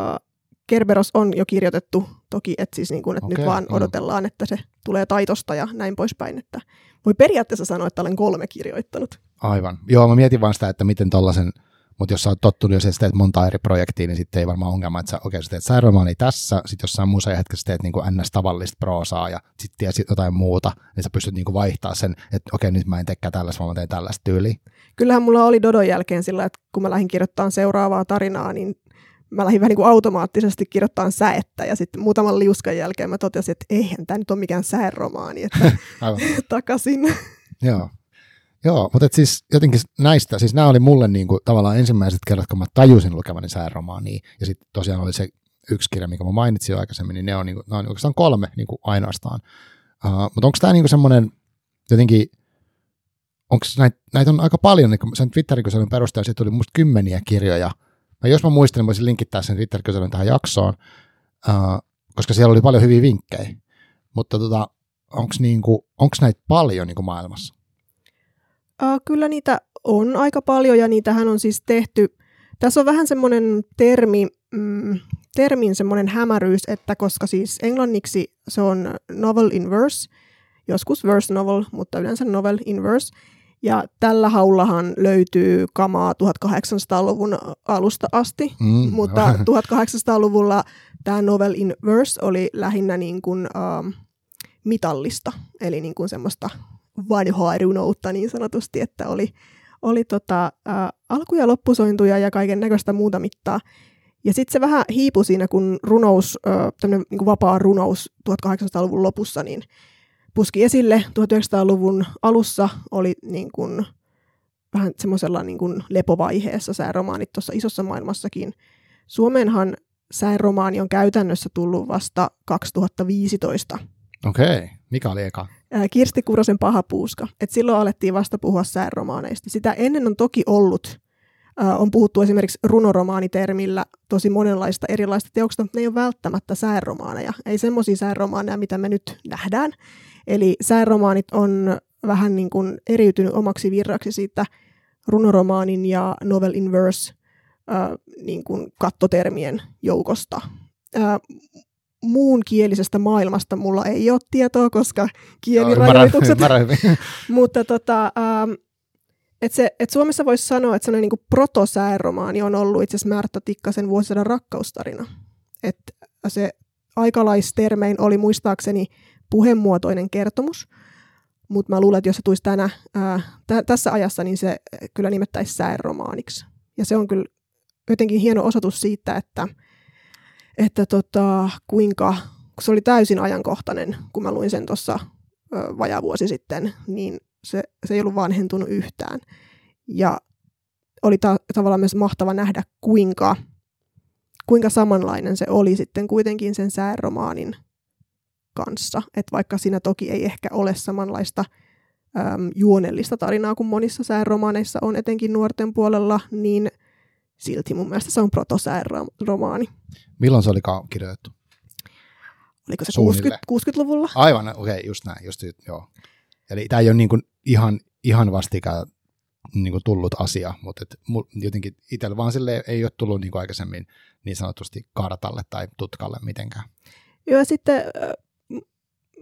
Kerberos on jo kirjoitettu toki, että siis niin kuin, että okay, nyt vaan odotellaan, mm. että se tulee taitosta ja näin poispäin, että voi periaatteessa sanoa, että olen kolme kirjoittanut. Aivan. Joo, mä mietin vaan sitä, että miten tuollaisen mutta jos sä oot tottunut, jos sä teet monta eri projektia, niin sitten ei varmaan ongelma, että sä, okei, okay, sä teet sääromaani tässä, sitten jossain muussa hetkessä teet niin kuin ns-tavallista proosaa ja sitten tiedät jotain muuta, niin sä pystyt niin kuin vaihtaa sen, että okei, okay, nyt mä en teekään tällaista, vaan mä teen tällaista tyyliä. Kyllähän mulla oli Dodon jälkeen sillä, että kun mä lähdin kirjoittamaan seuraavaa tarinaa, niin mä lähdin vähän niin kuin automaattisesti kirjoittamaan säettä ja sitten muutaman liuskan jälkeen mä totesin, että eihän tämä nyt ole mikään säeromaani, että takaisin. Joo, Joo, mutta siis jotenkin näistä, siis nämä oli mulle niin kuin, tavallaan ensimmäiset kerrat, kun mä tajusin lukevani sääromaania, ja sitten tosiaan oli se yksi kirja, mikä mä mainitsin jo aikaisemmin, niin ne on, niin kuin, ne on oikeastaan kolme niin kuin ainoastaan. Uh, mutta onko tämä niin semmoinen jotenkin, onko näitä, näitä on aika paljon, niin sen Twitter-kyselyn perusteella siitä tuli musta kymmeniä kirjoja. No jos mä muistan, niin voisin linkittää sen Twitter-kyselyn tähän jaksoon, uh, koska siellä oli paljon hyviä vinkkejä. Mutta tota, onko niinku, näitä paljon niinku maailmassa? Uh, kyllä niitä on aika paljon ja niitähän on siis tehty. Tässä on vähän semmoinen termi, mm, termin semmoinen hämäryys, että koska siis englanniksi se on novel in verse, joskus verse novel, mutta yleensä novel in verse. Ja tällä haullahan löytyy kamaa 1800-luvun alusta asti, mm, mutta 1800-luvulla tämä novel in verse oli lähinnä niin kuin, uh, mitallista, eli niin kuin semmoista vanhaa runoutta niin sanotusti, että oli, oli tota, ä, alku- ja loppusointuja ja kaiken näköistä muuta mittaa. Ja sitten se vähän hiipui siinä, kun runous, tämmöinen niin vapaa runous 1800-luvun lopussa, niin puski esille 1900-luvun alussa oli niin kuin, vähän semmoisella niin kuin lepovaiheessa sääromaanit tuossa isossa maailmassakin. Suomeenhan sääromaani on käytännössä tullut vasta 2015. Okei, okay. mikä oli eka? Kirsti Kurosen Paha puuska. Et silloin alettiin vasta puhua sääromaaneista. Sitä ennen on toki ollut, on puhuttu esimerkiksi runoromaanitermillä tosi monenlaista erilaista teoksista, mutta ne ei ole välttämättä sääromaaneja. Ei semmoisia sääromaaneja, mitä me nyt nähdään. Eli sääromaanit on vähän niin kuin eriytynyt omaksi virraksi siitä runoromaanin ja novel in verse äh, niin kuin kattotermien joukosta. Äh, muun kielisestä maailmasta mulla ei ole tietoa, koska kielirajoitukset. Joo, ymmärrän, ymmärrän Mutta tota, ähm, et se, et Suomessa voisi sanoa, että sellainen niin protosääromaani on ollut itse asiassa Märta Tikkasen vuosisadan rakkaustarina. Et se aikalaistermein oli muistaakseni puhemuotoinen kertomus, mutta mä luulen, että jos se tulisi tänä, ää, t- tässä ajassa, niin se kyllä nimettäisi säeromaaniksi. Ja se on kyllä jotenkin hieno osoitus siitä, että että tota, kuinka, kun se oli täysin ajankohtainen, kun mä luin sen tuossa vajaa vuosi sitten, niin se, se ei ollut vanhentunut yhtään. Ja oli ta- tavallaan myös mahtava nähdä, kuinka, kuinka samanlainen se oli sitten kuitenkin sen sääromaanin kanssa. Että vaikka siinä toki ei ehkä ole samanlaista äm, juonellista tarinaa kuin monissa sääromaaneissa on, etenkin nuorten puolella, niin silti mun mielestä se on protosäärromaani. Milloin se oli kirjoitettu? Oliko se 60, 60-luvulla? Aivan, okei, okay, just näin. Just, joo. Eli tämä ei ole niin kuin ihan, ihan vastikään niin kuin tullut asia, mutta et, jotenkin itsellä vaan sille ei ole tullut niin kuin aikaisemmin niin sanotusti kartalle tai tutkalle mitenkään. Joo, sitten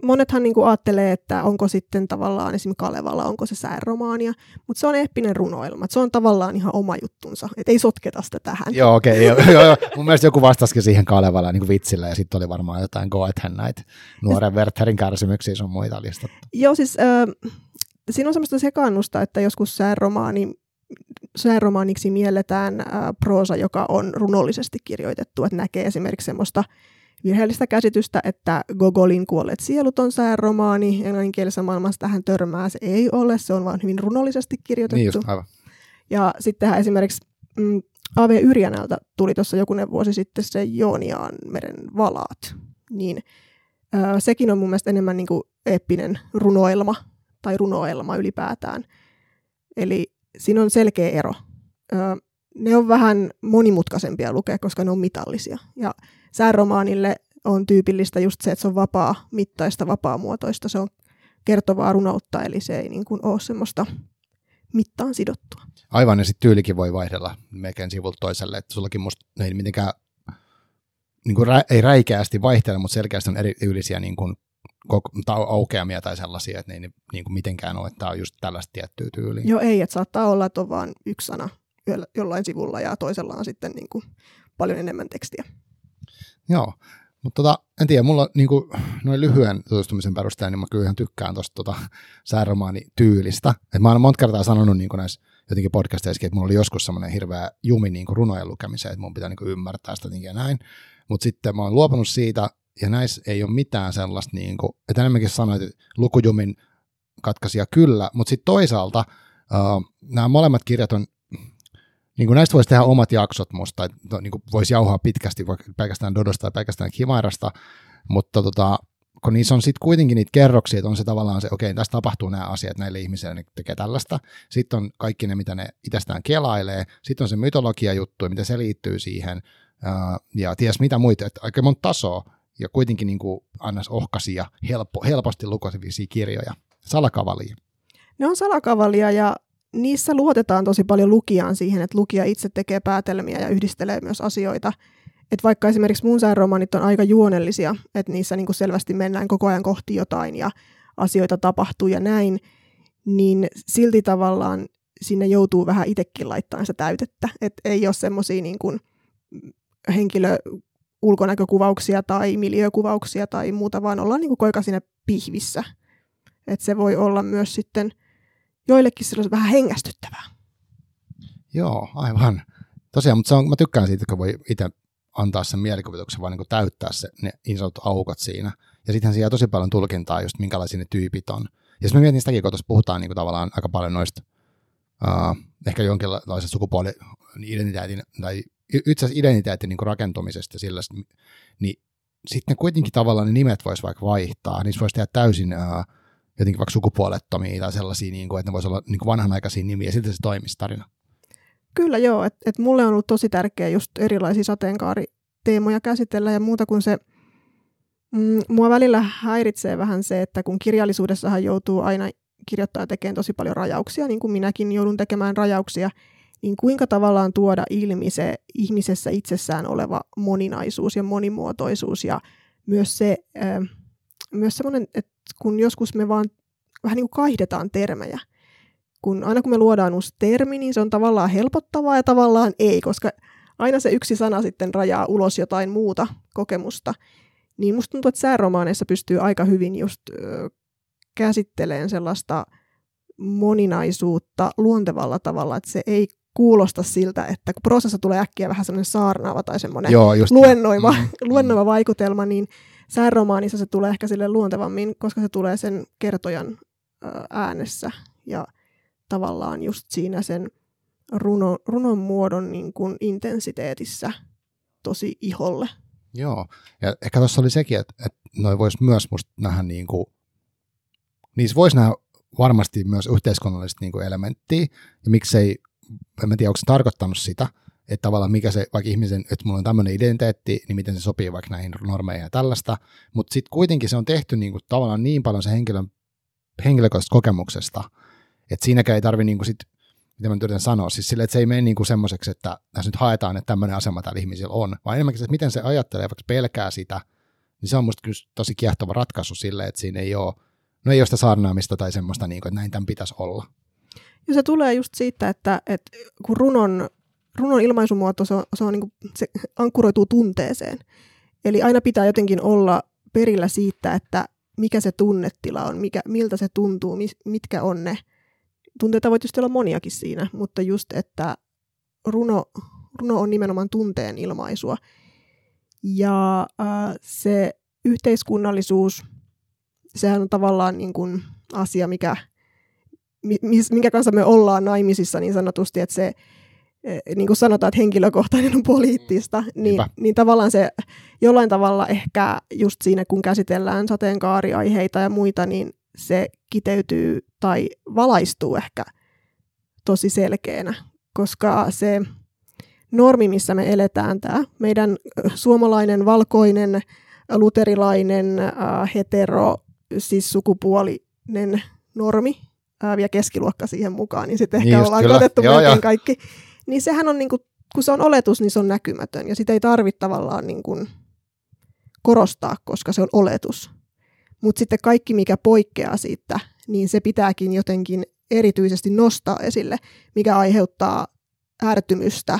monethan niin kuin ajattelee, että onko sitten tavallaan esimerkiksi Kalevala, onko se sääromaania, mutta se on eeppinen runoilma. Se on tavallaan ihan oma juttunsa, että ei sotketa sitä tähän. Joo, okei. Okay, joo, joo, Mun mielestä joku vastasikin siihen Kalevala niin vitsillä ja sitten oli varmaan jotain Goethen näitä nuoren Wertherin kärsimyksiä sun muita listattu. Joo, siis äh, siinä on semmoista sekaannusta, että joskus sääromaani sääromaaniksi mielletään äh, proosa, joka on runollisesti kirjoitettu, että näkee esimerkiksi semmoista virheellistä käsitystä, että Gogolin kuolleet sielut on sääromaani. Englanninkielisessä maailmassa tähän törmää. Se ei ole, se on vain hyvin runollisesti kirjoitettu. Niin just, aivan. Ja sittenhän esimerkiksi mm, A.V. Yrjänältä tuli tuossa jokunen vuosi sitten se Jooniaan meren valaat. Niin ö, sekin on mun mielestä enemmän niin kuin eeppinen runoilma tai runoelma ylipäätään. Eli siinä on selkeä ero. Ö, ne on vähän monimutkaisempia lukea, koska ne on mitallisia. Ja sääromaanille on tyypillistä just se, että se on vapaa mittaista, vapaa-muotoista. Se on kertovaa runoutta, eli se ei niin kuin ole semmoista mittaan sidottua. Aivan, ja sitten tyylikin voi vaihdella melkein sivulta toiselle, että sullakin musta ei mitenkään niin kuin rä, ei räikeästi vaihtele, mutta selkeästi on eri tyylisiä niin kuin, aukeamia tai sellaisia, että ne ei niin kuin mitenkään ole, että tämä on just tällaista tiettyä tyyliä. Joo, ei, että saattaa olla, että on vain yksi sana jollain sivulla ja toisella on sitten niin kuin paljon enemmän tekstiä. Joo, mutta tota, en tiedä, mulla niin kuin, noin lyhyen tutustumisen perusteella, niin mä kyllä ihan tykkään tuosta tota, sääromaani-tyylistä. Et mä oon monta kertaa sanonut niin näissä jotenkin podcasteissakin, että mulla oli joskus semmoinen hirveä jumi niin kuin runojen lukemiseen, että mun pitää niin kuin ymmärtää sitä ja näin. Mutta sitten mä oon luopunut siitä, ja näissä ei ole mitään sellaista, niin kuin, että enemmänkin sanoit, että lukujumin katkaisia kyllä, mutta sitten toisaalta uh, nämä molemmat kirjat on niin kuin näistä voisi tehdä omat jaksot musta, että no, niin voisi jauhaa pitkästi vaikka pelkästään Dodosta tai pelkästään Kimairasta, mutta tota, kun niissä on sitten kuitenkin niitä kerroksia, että on se tavallaan se, okei, tässä tapahtuu nämä asiat näille ihmisille, ne tekee tällaista. Sitten on kaikki ne, mitä ne itsestään kelailee. Sitten on se mytologia juttu, mitä se liittyy siihen. Ja ties mitä muita, että aika monta tasoa ja kuitenkin niin kuin annas ohkaisia, helppo, helposti lukosivisia kirjoja. Salakavalia. Ne on salakavalia ja niissä luotetaan tosi paljon lukijaan siihen, että lukija itse tekee päätelmiä ja yhdistelee myös asioita. Et vaikka esimerkiksi mun romaanit on aika juonellisia, että niissä niin selvästi mennään koko ajan kohti jotain ja asioita tapahtuu ja näin, niin silti tavallaan sinne joutuu vähän itsekin laittamaan sitä täytettä. Että ei ole semmoisia niin henkilö ulkonäkökuvauksia tai miljökuvauksia tai muuta, vaan ollaan niin kuin koika siinä pihvissä. että se voi olla myös sitten – joillekin se olisi vähän hengästyttävää. Joo, aivan. Tosiaan, mutta se on, mä tykkään siitä, kun voi itse antaa sen mielikuvituksen, vaan niin täyttää se, ne niin sanotut aukot siinä. Ja sittenhän siellä tosi paljon tulkintaa, just minkälaisia ne tyypit on. Ja jos mä mietin sitäkin, kun tuossa puhutaan niin kuin tavallaan aika paljon noista uh, ehkä jonkinlaisesta sukupuoli-identiteetin tai itse asiassa identiteetin niin rakentumisesta sillä, niin sitten kuitenkin tavallaan ne nimet vois vaikka vaihtaa, niissä voisi tehdä täysin uh, jotenkin vaikka sukupuolettomia tai sellaisia, niin kuin, että ne voisi olla niin kuin vanhanaikaisia nimiä, ja silti se toimisi tarina. Kyllä joo, että et mulle on ollut tosi tärkeää just erilaisia sateenkaariteemoja käsitellä ja muuta kuin se, mm, mua välillä häiritsee vähän se, että kun kirjallisuudessahan joutuu aina kirjoittaja tekemään tosi paljon rajauksia, niin kuin minäkin joudun tekemään rajauksia, niin kuinka tavallaan tuoda ilmi se ihmisessä itsessään oleva moninaisuus ja monimuotoisuus ja myös se, äh, myös semmoinen, että kun joskus me vaan vähän niin kuin kaihdetaan termejä. Kun aina kun me luodaan uusi termi, niin se on tavallaan helpottavaa ja tavallaan ei, koska aina se yksi sana sitten rajaa ulos jotain muuta kokemusta. Niin musta tuntuu, että sääromaaneissa pystyy aika hyvin just ö, käsittelemään sellaista moninaisuutta luontevalla tavalla, että se ei kuulosta siltä, että kun prosessa tulee äkkiä vähän semmoinen saarnaava tai semmoinen Joo, luennoiva, mm. luennoiva vaikutelma, niin sääromaanissa se tulee ehkä sille luontevammin, koska se tulee sen kertojan äänessä. Ja tavallaan just siinä sen runo, runon muodon niin kuin intensiteetissä tosi iholle. Joo, ja ehkä tuossa oli sekin, että, että noin voisi myös musta nähdä niin kuin, niissä voisi nähdä varmasti myös yhteiskunnallista niin kuin elementtiä, ja miksei, en tiedä, onko se tarkoittanut sitä, että tavallaan mikä se, vaikka ihmisen, että mulla on tämmöinen identiteetti, niin miten se sopii vaikka näihin normeihin ja tällaista, mutta sitten kuitenkin se on tehty niin kuin, tavallaan niin paljon se henkilön henkilökohtaisesta kokemuksesta, että siinäkään ei tarvi niin kuin sit, mitä mä yritän sanoa, siis sille, että se ei mene niin semmoiseksi, että tässä nyt haetaan, että tämmöinen asema täällä ihmisillä on, vaan enemmänkin se, että miten se ajattelee, vaikka pelkää sitä, niin se on musta kyllä tosi kiehtova ratkaisu sille, että siinä ei ole, no ei ole sitä saarnaamista tai semmoista, niin kuin, että näin tämän pitäisi olla. Ja se tulee just siitä, että, että kun runon, runon ilmaisumuoto, se, on, se, on niin kuin, se ankkuroituu tunteeseen. Eli aina pitää jotenkin olla perillä siitä, että mikä se tunnetila on, mikä, miltä se tuntuu, mitkä on ne. Tunteita voi tietysti olla moniakin siinä, mutta just, että runo, runo on nimenomaan tunteen ilmaisua. Ja äh, se yhteiskunnallisuus, sehän on tavallaan niin kuin asia, mikä, minkä kanssa me ollaan naimisissa niin sanotusti, että se niin kuin sanotaan, että henkilökohtainen on poliittista, niin, niin tavallaan se jollain tavalla ehkä just siinä, kun käsitellään sateenkaariaiheita ja muita, niin se kiteytyy tai valaistuu ehkä tosi selkeänä, koska se normi, missä me eletään, tämä meidän suomalainen, valkoinen, luterilainen, hetero, siis sukupuolinen normi, ja keskiluokka siihen mukaan, niin sitten ehkä niin ollaan kyllä. katettu melkein kaikki niin sehän on, niin kuin, kun se on oletus, niin se on näkymätön. Ja sitä ei tarvitse tavallaan niin kuin korostaa, koska se on oletus. Mutta sitten kaikki, mikä poikkeaa siitä, niin se pitääkin jotenkin erityisesti nostaa esille, mikä aiheuttaa ärtymystä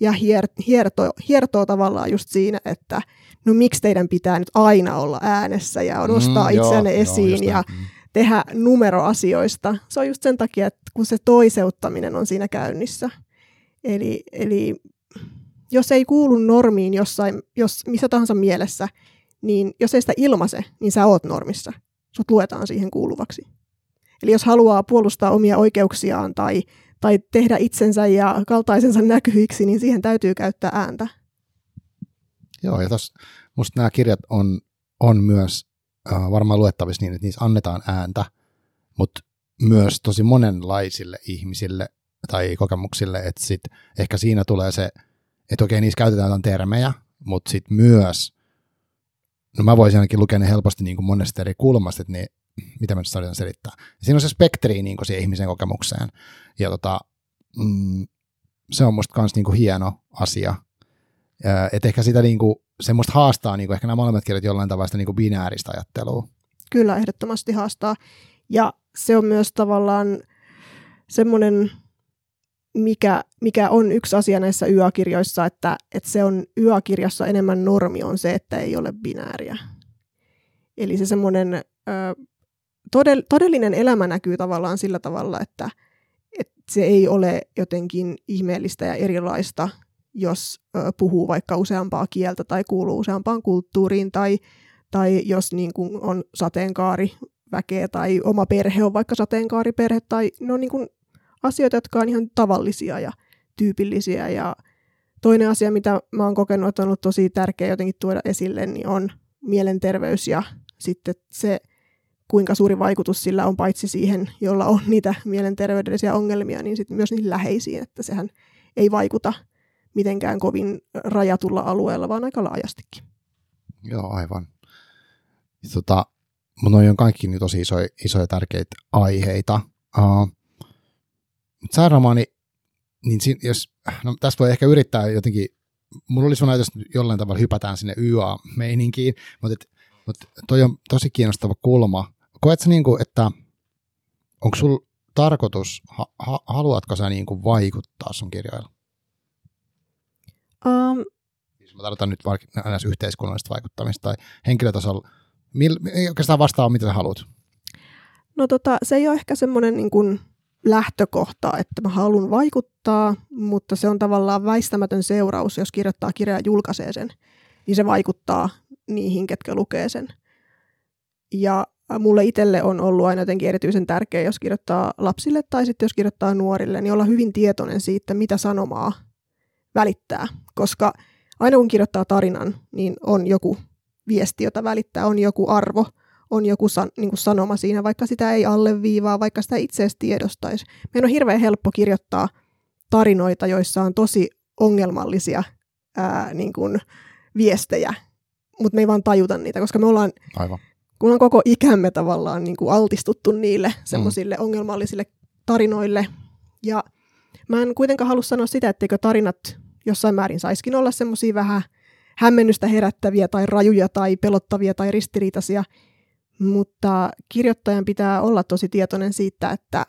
ja hier- hiertoo, hiertoo tavallaan just siinä, että no miksi teidän pitää nyt aina olla äänessä ja nostaa mm, itseänne joo, esiin joo, ja mm. tehdä numeroasioista. Se on just sen takia, että kun se toiseuttaminen on siinä käynnissä – Eli, eli jos ei kuulu normiin jossain, jos missä tahansa mielessä, niin jos ei sitä ilmaise, niin sä oot normissa. Sut luetaan siihen kuuluvaksi. Eli jos haluaa puolustaa omia oikeuksiaan tai, tai tehdä itsensä ja kaltaisensa näkyviksi, niin siihen täytyy käyttää ääntä. Joo, ja tos, musta nämä kirjat on, on myös äh, varmaan luettavissa niin, että niissä annetaan ääntä, mutta myös tosi monenlaisille ihmisille tai kokemuksille, että sit ehkä siinä tulee se, että okei, niissä käytetään jotain termejä, mutta sitten myös, no mä voisin ainakin lukea ne helposti niin kuin monesta eri kulmasta, että ne, mitä mä nyt yritän selittää. Ja siinä on se spektri niin kuin siihen ihmisen kokemukseen, ja tota, mm, se on musta kans niin kuin hieno asia, että ehkä sitä niin kuin, semmoista haastaa niin kuin ehkä nämä molemmat kirjat jollain tavalla sitä niin kuin binääristä ajattelua. Kyllä, ehdottomasti haastaa. Ja se on myös tavallaan semmoinen mikä, mikä on yksi asia näissä YA-kirjoissa, että, että se on YA-kirjassa enemmän normi on se, että ei ole binääriä. Eli se semmoinen todell, todellinen elämä näkyy tavallaan sillä tavalla, että, että se ei ole jotenkin ihmeellistä ja erilaista, jos ö, puhuu vaikka useampaa kieltä tai kuuluu useampaan kulttuuriin tai, tai jos niin kuin on sateenkaari väkeä tai oma perhe on vaikka sateenkaariperhe tai no niin kuin asioita, jotka on ihan tavallisia ja tyypillisiä. Ja toinen asia, mitä mä oon kokenut, että on ollut tosi tärkeä jotenkin tuoda esille, niin on mielenterveys ja sitten se, kuinka suuri vaikutus sillä on paitsi siihen, jolla on niitä mielenterveydellisiä ongelmia, niin sitten myös niihin läheisiin, että sehän ei vaikuta mitenkään kovin rajatulla alueella, vaan aika laajastikin. Joo, aivan. Tota, mutta on kaikki niin tosi isoja, isoja tärkeitä aiheita. Uh, sääromaani, niin si, jos, no, tässä voi ehkä yrittää jotenkin, mulla oli sun ajatus, jollain tavalla hypätään sinne YA-meininkiin, mutta, et, mutta toi on tosi kiinnostava kulma. Koet sä niin kuin, että onko sul tarkoitus, ha, ha, haluatko sä niin kuin vaikuttaa sun kirjoilla? Um, mä tarkoitan nyt vaikka yhteiskunnallista vaikuttamista tai henkilötasolla. Mil, oikeastaan vastaa, mitä sä haluat. No tota, se ei ole ehkä semmoinen niin kuin lähtökohta, että mä haluan vaikuttaa, mutta se on tavallaan väistämätön seuraus, jos kirjoittaa kirjaa ja julkaisee sen, niin se vaikuttaa niihin, ketkä lukee sen. Ja mulle itselle on ollut aina jotenkin erityisen tärkeä, jos kirjoittaa lapsille tai sitten jos kirjoittaa nuorille, niin olla hyvin tietoinen siitä, mitä sanomaa välittää. Koska aina kun kirjoittaa tarinan, niin on joku viesti, jota välittää, on joku arvo, on joku san, niin kuin sanoma siinä, vaikka sitä ei alleviivaa, vaikka sitä itse asiassa tiedostaisi. Meidän on hirveän helppo kirjoittaa tarinoita, joissa on tosi ongelmallisia ää, niin kuin viestejä, mutta me ei vaan tajuta niitä, koska me ollaan, Aivan. kun on koko ikämme tavallaan niin kuin altistuttu niille semmoisille mm. ongelmallisille tarinoille. Ja mä en kuitenkaan halua sanoa sitä, etteikö tarinat jossain määrin saiskin olla semmoisia vähän hämmennystä herättäviä tai rajuja tai pelottavia tai ristiriitaisia, mutta kirjoittajan pitää olla tosi tietoinen siitä, että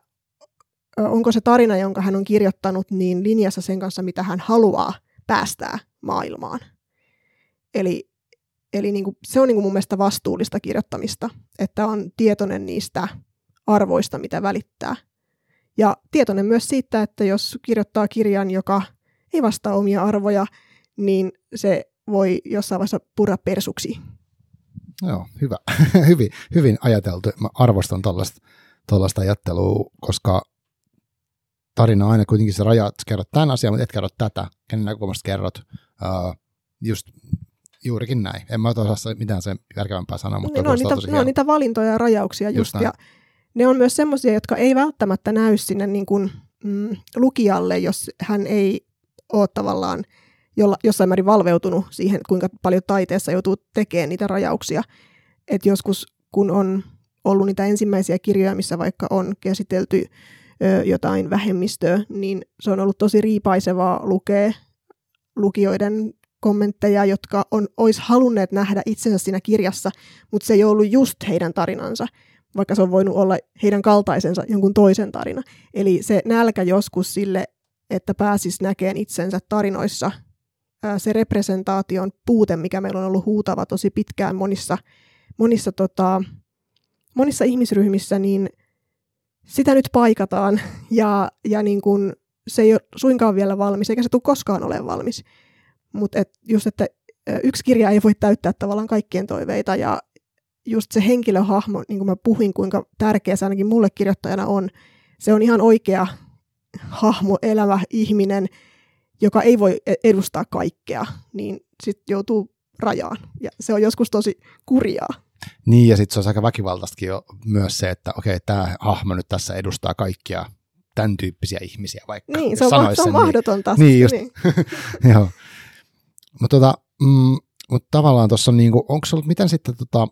onko se tarina, jonka hän on kirjoittanut, niin linjassa sen kanssa, mitä hän haluaa päästää maailmaan. Eli, eli niin kuin, se on niin kuin mun mielestä vastuullista kirjoittamista, että on tietoinen niistä arvoista, mitä välittää. Ja tietoinen myös siitä, että jos kirjoittaa kirjan, joka ei vastaa omia arvoja, niin se voi jossain vaiheessa purra persuksi. Joo, hyvä. hyvin, hyvin ajateltu. Mä arvostan tuollaista ajattelua, koska tarina on aina kuitenkin se raja, että kerrot tämän asian, mutta et kerro tätä, kenen näkökulmasta kerrot. Uh, just juurikin näin. En mä osaa mitään sen järkevämpää sanoa, mutta no, niitä, no, niitä valintoja ja rajauksia just, just ja ne on myös semmoisia, jotka ei välttämättä näy sinne niin kuin, mm, lukijalle, jos hän ei ole tavallaan jolla, jossain määrin valveutunut siihen, kuinka paljon taiteessa joutuu tekemään niitä rajauksia. Et joskus, kun on ollut niitä ensimmäisiä kirjoja, missä vaikka on käsitelty ö, jotain vähemmistöä, niin se on ollut tosi riipaisevaa lukea lukijoiden kommentteja, jotka on, olisi halunneet nähdä itsensä siinä kirjassa, mutta se ei ollut just heidän tarinansa, vaikka se on voinut olla heidän kaltaisensa jonkun toisen tarina. Eli se nälkä joskus sille, että pääsis näkemään itsensä tarinoissa, se representaation puute, mikä meillä on ollut huutava tosi pitkään monissa, monissa, tota, monissa ihmisryhmissä, niin sitä nyt paikataan ja, ja niin kun, se ei ole suinkaan vielä valmis, eikä se tule koskaan ole valmis. Mutta et just, että yksi kirja ei voi täyttää tavallaan kaikkien toiveita ja just se henkilöhahmo, niin kuin mä puhuin, kuinka tärkeä se ainakin mulle kirjoittajana on, se on ihan oikea hahmo, elävä ihminen, joka ei voi e-, edustaa kaikkea, niin sitten joutuu rajaan. Ja se on joskus tosi kurjaa. Niin, ja sitten se on aika väkivaltaistakin jo myös se, että okei, tämä hahmo nyt tässä edustaa kaikkia tämän tyyppisiä ihmisiä, vaikka Niin, se on, se on sen, niin- mahdotonta. Niin, just. Niin. Joo. Mutta tota, mm, mut tavallaan tuossa on niinku, onko ollut, miten sitten tota,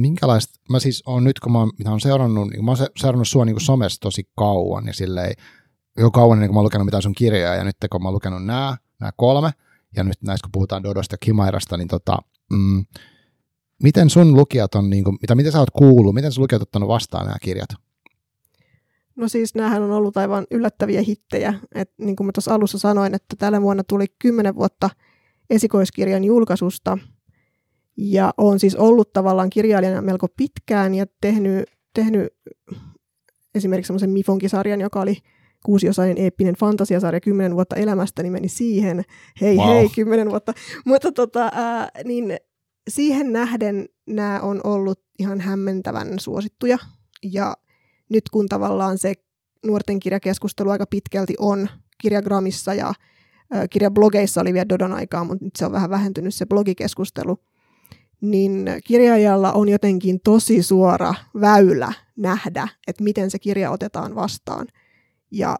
minkälaista, mä siis on nyt, kun mä oon, mitä on seurannut, niin mä oon seurannut sua niinku somessa tosi kauan ja silleen, jo kauan ennen kuin mä oon lukenut mitään sun kirjoja, ja nyt kun mä oon lukenut nämä, nämä kolme, ja nyt näistä kun puhutaan Dodosta ja Kimairasta, niin tota, mm, miten sun lukijat on, niin kuin, mitä, mitä sä oot kuullut, miten sun lukijat ottanut vastaan nämä kirjat? No siis näähän on ollut aivan yllättäviä hittejä. Et niin kuin mä tuossa alussa sanoin, että tällä vuonna tuli kymmenen vuotta esikoiskirjan julkaisusta. Ja on siis ollut tavallaan kirjailijana melko pitkään ja tehnyt, tehnyt esimerkiksi semmoisen Mifonkisarjan, joka oli kuusiosainen eeppinen fantasiasarja kymmenen vuotta elämästä, niin meni siihen. Hei wow. hei, kymmenen vuotta. Mutta tota, ää, niin siihen nähden nämä on ollut ihan hämmentävän suosittuja. Ja nyt kun tavallaan se nuorten kirjakeskustelu aika pitkälti on kirjagramissa ja ää, kirjablogeissa oli vielä Dodon aikaa, mutta nyt se on vähän vähentynyt se blogikeskustelu, niin kirjajalla on jotenkin tosi suora väylä nähdä, että miten se kirja otetaan vastaan – ja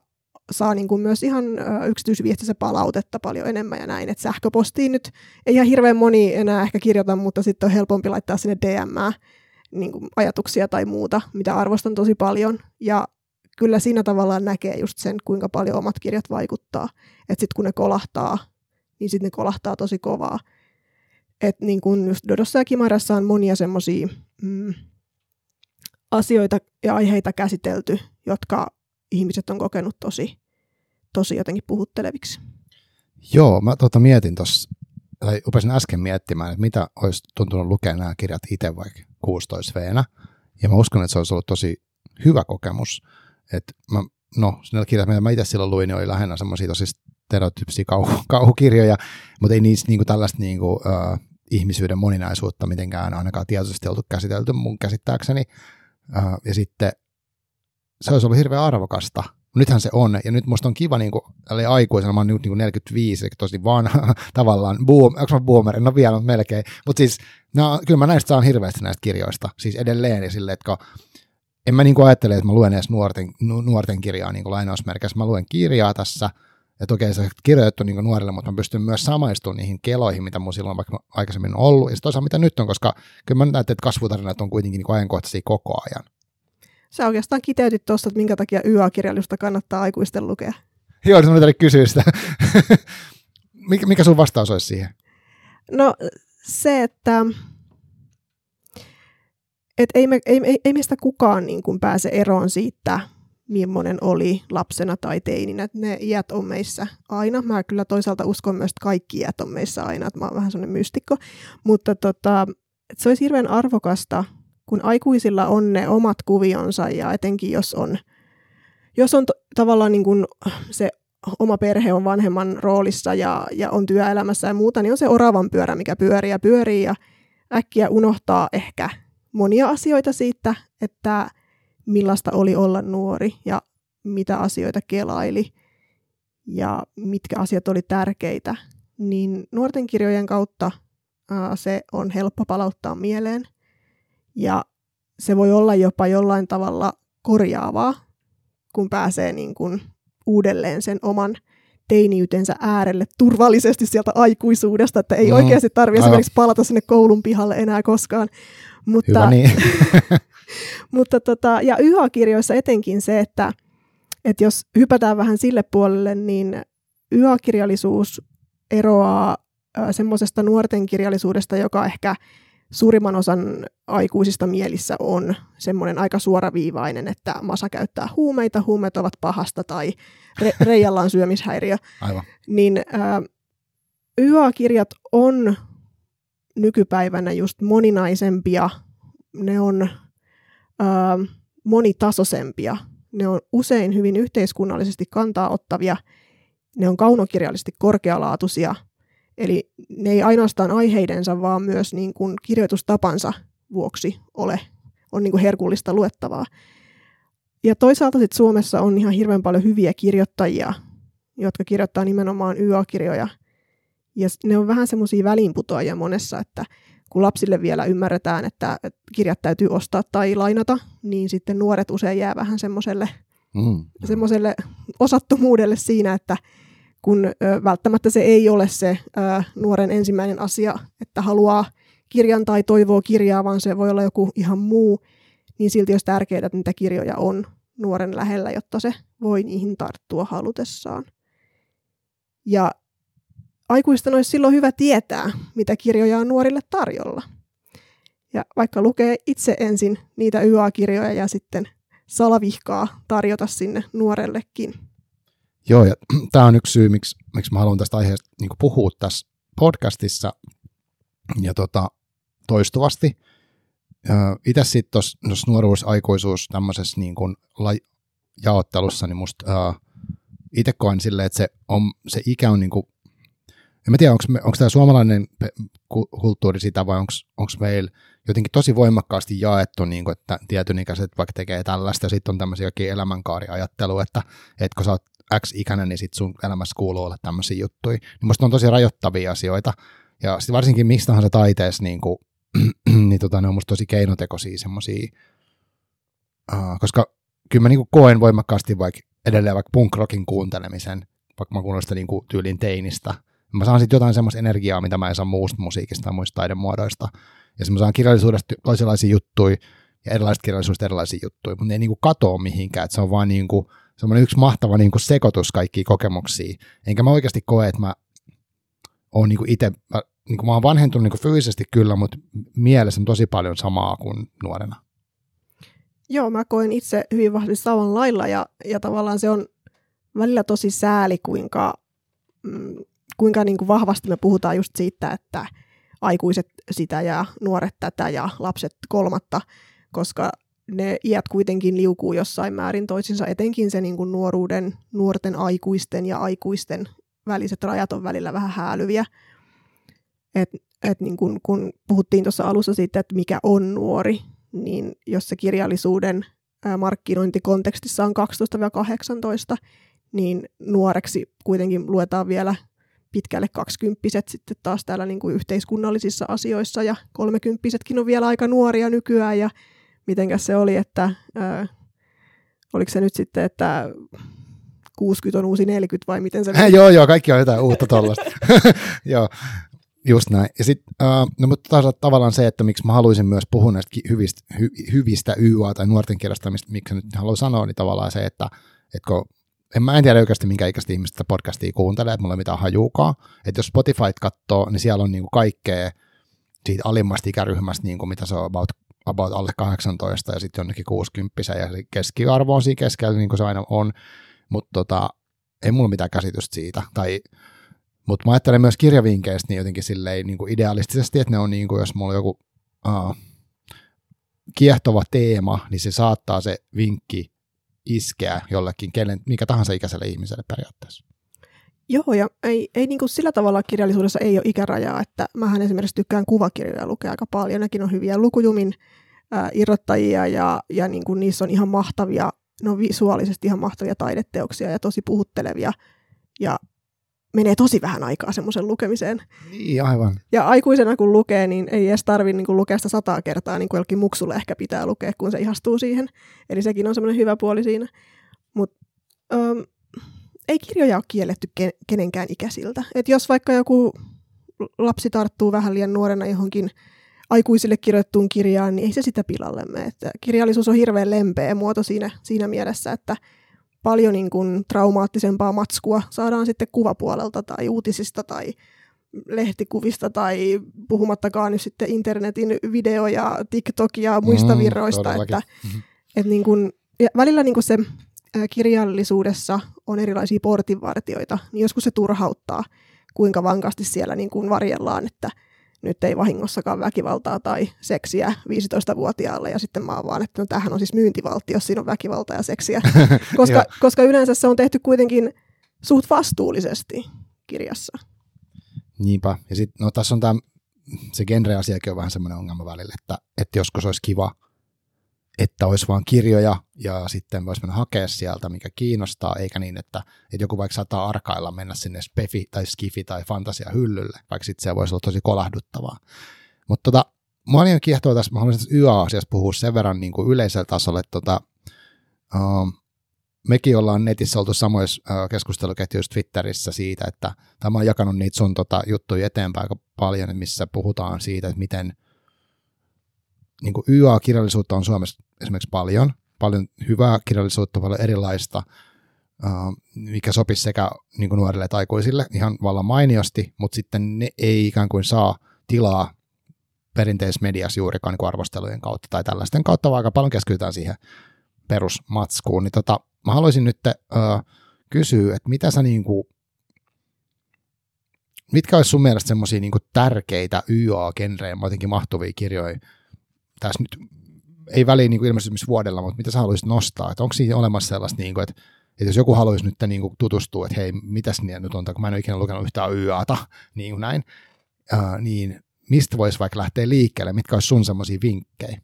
saa niin kuin myös ihan yksityisviestissä palautetta paljon enemmän ja näin. Et sähköpostiin nyt ei ihan hirveän moni enää ehkä kirjoita, mutta sitten on helpompi laittaa sinne DM niin ajatuksia tai muuta, mitä arvostan tosi paljon. Ja kyllä siinä tavallaan näkee just sen, kuinka paljon omat kirjat vaikuttaa. Että sitten kun ne kolahtaa, niin sitten ne kolahtaa tosi kovaa. Että niin kuin just Dodossa ja Kimarassa on monia semmoisia mm, asioita ja aiheita käsitelty, jotka ihmiset on kokenut tosi, tosi jotenkin puhutteleviksi. Joo, mä tota mietin tuossa, tai upesin äsken miettimään, että mitä olisi tuntunut lukea nämä kirjat itse vaikka 16 v ja mä uskon, että se olisi ollut tosi hyvä kokemus. Että mä, no, ne kirjat, mitä mä itse silloin luin, niin oli lähinnä semmoisia tosi stereotyyppisiä kauhu, kauhukirjoja, mutta ei niissä niinku tällaista niinku, uh, ihmisyyden moninaisuutta mitenkään ainakaan tietoisesti oltu käsitelty mun käsittääkseni. Ja sitten se olisi ollut hirveän arvokasta. Nythän se on, ja nyt musta on kiva niin kuin, aikuisena, mä oon nyt niin 45, eli tosi vanha tavallaan, boom, onko mä boomer, no vielä, mutta melkein, mutta siis no, kyllä mä näistä saan hirveästi näistä kirjoista, siis edelleen, ja sille, että en mä niin kuin ajattele, että mä luen edes nuorten, nuorten kirjaa niin kuin lainausmerkeissä, mä luen kirjaa tässä, ja toki se kirjoitettu niin nuorille, mutta mä pystyn myös samaistumaan niihin keloihin, mitä mun silloin vaikka aikaisemmin on ollut, ja toisaalta mitä nyt on, koska kyllä mä näen, että kasvutarinat on kuitenkin niin ajankohtaisia koko ajan. Sä oikeastaan kiteytit tuosta, että minkä takia YA-kirjallisuutta kannattaa aikuisten lukea. Joo, se on kysyä sitä. mikä, mikä sun vastaus olisi siihen? No se, että et ei, me, ei, ei, ei meistä kukaan niin kuin pääse eroon siitä, millainen oli lapsena tai teininä. Ne iät on meissä aina. Mä kyllä toisaalta uskon myös, että kaikki iät on meissä aina. Että mä oon vähän sellainen mystikko. Mutta tota, että se olisi hirveän arvokasta, kun aikuisilla on ne omat kuvionsa ja etenkin jos on, jos on to, tavallaan niin kuin se oma perhe on vanhemman roolissa ja, ja on työelämässä ja muuta, niin on se oravan pyörä, mikä pyörii ja pyörii ja äkkiä unohtaa ehkä monia asioita siitä, että millaista oli olla nuori ja mitä asioita kelaili ja mitkä asiat oli tärkeitä, niin nuorten kirjojen kautta ää, se on helppo palauttaa mieleen ja se voi olla jopa jollain tavalla korjaavaa, kun pääsee niin kuin uudelleen sen oman teiniytensä äärelle turvallisesti sieltä aikuisuudesta, että ei mm, oikeasti tarvitse esimerkiksi palata sinne koulun pihalle enää koskaan. Mutta, Hyvä niin. mutta tota, ja YA-kirjoissa etenkin se, että, että jos hypätään vähän sille puolelle, niin YA-kirjallisuus eroaa semmoisesta nuorten kirjallisuudesta, joka ehkä suurimman osan aikuisista mielissä on semmoinen aika suoraviivainen, että Masa käyttää huumeita, huumeet ovat pahasta tai Re- Reijalla on syömishäiriö. Aivan. Niin äh, YA-kirjat on nykypäivänä just moninaisempia, ne on äh, monitasoisempia, ne on usein hyvin yhteiskunnallisesti kantaa ottavia, ne on kaunokirjallisesti korkealaatuisia – Eli ne ei ainoastaan aiheidensa, vaan myös niin kuin kirjoitustapansa vuoksi ole, on niin kuin herkullista luettavaa. Ja toisaalta sit Suomessa on ihan hirveän paljon hyviä kirjoittajia, jotka kirjoittaa nimenomaan YA-kirjoja. Ja ne on vähän semmoisia väliinputoajia monessa, että kun lapsille vielä ymmärretään, että kirjat täytyy ostaa tai lainata, niin sitten nuoret usein jää vähän semmoiselle mm. osattomuudelle siinä, että kun ö, välttämättä se ei ole se ö, nuoren ensimmäinen asia, että haluaa kirjan tai toivoo kirjaa, vaan se voi olla joku ihan muu, niin silti olisi tärkeää, että niitä kirjoja on nuoren lähellä, jotta se voi niihin tarttua halutessaan. Ja aikuisten olisi silloin hyvä tietää, mitä kirjoja on nuorille tarjolla. Ja vaikka lukee itse ensin niitä YA-kirjoja ja sitten salavihkaa tarjota sinne nuorellekin. Joo, ja tämä on yksi syy, miksi, miksi mä haluan tästä aiheesta niin puhua tässä podcastissa ja tota, toistuvasti. Itse sitten tuossa nuoruus, aikuisuus tämmöisessä niin kuin la- jaottelussa, niin musta uh, itse koen silleen, että se, on, se ikä on niin kuin, en mä tiedä, onko tämä suomalainen kulttuuri sitä vai onko meillä jotenkin tosi voimakkaasti jaettu, niin kuin, että tietyn ikäiset vaikka tekee tällaista, ja sitten on tämmöisiä elämänkaariajattelu, että, että kun sä oot X-ikäinen, niin sit sun elämässä kuuluu olla tämmöisiä juttuja. Niin musta on tosi rajoittavia asioita. Ja sitten varsinkin mistä tahansa taiteessa, niin, kuin, niin tota, ne on musta tosi keinotekoisia semmoisia, uh, koska kyllä mä niin kuin koen voimakkaasti vaikka edelleen vaikka punk rockin kuuntelemisen, vaikka mä kuunnellut sitä niin kuin tyylin teinistä. Mä saan sitten jotain semmoista energiaa, mitä mä en saa muusta musiikista tai muista taidemuodoista. Ja sitten mä saan kirjallisuudesta toisenlaisia juttuja ja erilaisista kirjallisuudesta erilaisia juttuja, mutta ne ei niin kuin katoa mihinkään, että se on vaan niin kuin, semmoinen yksi mahtava niin kuin sekoitus kaikkia kokemuksia. Enkä mä oikeasti koe, että mä oon niin itse, mä, niin kuin mä oon vanhentunut niin kuin fyysisesti kyllä, mutta mielessä on tosi paljon samaa kuin nuorena. Joo, mä koen itse hyvin vahvasti saman lailla ja, ja tavallaan se on välillä tosi sääli, kuinka, mm, kuinka niin kuin vahvasti me puhutaan just siitä, että aikuiset sitä ja nuoret tätä ja lapset kolmatta, koska ne iät kuitenkin liukuu jossain määrin toisinsa, etenkin se niin kuin nuoruuden, nuorten aikuisten ja aikuisten väliset rajat on välillä vähän häälyviä. Et että niin kun, kun puhuttiin tuossa alussa siitä, että mikä on nuori, niin jos se kirjallisuuden markkinointikontekstissa on 12-18, niin nuoreksi kuitenkin luetaan vielä pitkälle kaksikymppiset sitten taas täällä niin kuin yhteiskunnallisissa asioissa ja kolmekymppisetkin on vielä aika nuoria nykyään ja mitenkäs se oli, että ää, oliko se nyt sitten, että 60 on uusi 40 vai miten se meni? joo, joo, kaikki on jotain uutta tuollaista. joo, just näin. Ja sitten, uh, no mutta taas tavallaan se, että miksi mä haluaisin myös puhua näistä hyvistä, hy, hyvistä YA tai nuorten kirjastamista, miksi nyt haluan sanoa, niin tavallaan se, että, että kun en mä en tiedä oikeasti minkä ikäistä ihmistä podcastia kuuntelee, että mulla ei mitään hajuukaan. Että jos Spotify katsoo, niin siellä on niinku kaikkea siitä alimmasta ikäryhmästä, niinku mitä se on about, about alle 18 ja sitten jonnekin 60 ja keskiarvo on siinä keskellä, niin kuin se aina on. Mutta tota, ei mulla mitään käsitystä siitä. Tai, mutta mä ajattelen myös kirjavinkkeistä niin jotenkin silleen niin kuin idealistisesti, että ne on niin kuin, jos mulla on joku uh, kiehtova teema, niin se saattaa se vinkki iskeä jollekin, kenen, mikä tahansa ikäiselle ihmiselle periaatteessa. Joo, ja ei, ei niin kuin sillä tavalla kirjallisuudessa ei ole ikärajaa, että mähän esimerkiksi tykkään kuvakirjoja lukea aika paljon, nekin on hyviä lukujumin äh, irrottajia ja, ja niin kuin niissä on ihan mahtavia, no visuaalisesti ihan mahtavia taideteoksia ja tosi puhuttelevia ja menee tosi vähän aikaa semmoisen lukemiseen. Niin, aivan. Ja aikuisena kun lukee, niin ei edes tarvitse niin lukea sitä sataa kertaa, niin kuin jollekin muksulle ehkä pitää lukea, kun se ihastuu siihen. Eli sekin on semmoinen hyvä puoli siinä. Mutta ei kirjoja ole kielletty kenenkään ikäisiltä. Et jos vaikka joku lapsi tarttuu vähän liian nuorena johonkin aikuisille kirjoittuun kirjaan, niin ei se sitä pilalle mene. Että kirjallisuus on hirveän lempeä muoto siinä, siinä mielessä, että paljon niin kuin traumaattisempaa matskua saadaan sitten kuvapuolelta tai uutisista tai lehtikuvista tai puhumattakaan nyt sitten internetin video- ja TikTok- ja muista mm, virroista. Että, että niin kuin, ja välillä niin kuin se kirjallisuudessa on erilaisia portinvartioita, niin joskus se turhauttaa, kuinka vankasti siellä niin kuin varjellaan, että – nyt ei vahingossakaan väkivaltaa tai seksiä 15-vuotiaalle ja sitten mä oon vaan, että no tämähän on siis myyntivaltti, jos siinä on väkivaltaa ja seksiä, koska, koska yleensä se on tehty kuitenkin suht vastuullisesti kirjassa. Niinpä, ja sitten no tässä on tämä, se genre-asiakin on vähän semmoinen ongelma välillä, että, että joskus olisi kiva että olisi vain kirjoja ja sitten voisi mennä hakea sieltä, mikä kiinnostaa, eikä niin, että, että joku vaikka saattaa arkailla mennä sinne spefi tai skifi tai fantasia hyllylle, vaikka sitten se voisi olla tosi kolahduttavaa. Mutta tota, mua on kiehtoa tässä, mä haluaisin tässä YA-asiassa puhua sen verran niin kuin yleisellä tasolla, että tota, uh, mekin ollaan netissä oltu samoissa uh, keskusteluketjuissa Twitterissä siitä, että tämä on jakanut niitä sun tota, juttuja eteenpäin aika paljon, missä puhutaan siitä, että miten – niin kuin YA-kirjallisuutta on Suomessa esimerkiksi paljon, paljon hyvää kirjallisuutta, paljon erilaista, mikä sopisi sekä niin kuin nuorille että aikuisille ihan vallan mainiosti, mutta sitten ne ei ikään kuin saa tilaa perinteisessä mediassa juurikaan niin kuin arvostelujen kautta tai tällaisten kautta, vaan aika paljon keskitytään siihen perusmatskuun. Niin tota, mä haluaisin nyt uh, kysyä, että mitä sä niin kuin, mitkä olisi sun mielestä semmoisia niin tärkeitä YA-genreen jotenkin mahtuvia kirjoja, tässä nyt ei väliin niin ilmeisesti vuodella, mutta mitä sä haluaisit nostaa? Että onko siinä olemassa sellaista, niin kuin, että, että jos joku haluaisi nyt niin kuin tutustua, että hei, mitäs niin nyt on, kun mä en ole ikinä lukenut yhtään YAta, niin kuin näin, ää, niin mistä voisi vaikka lähteä liikkeelle? Mitkä olisi sun semmoisia vinkkejä?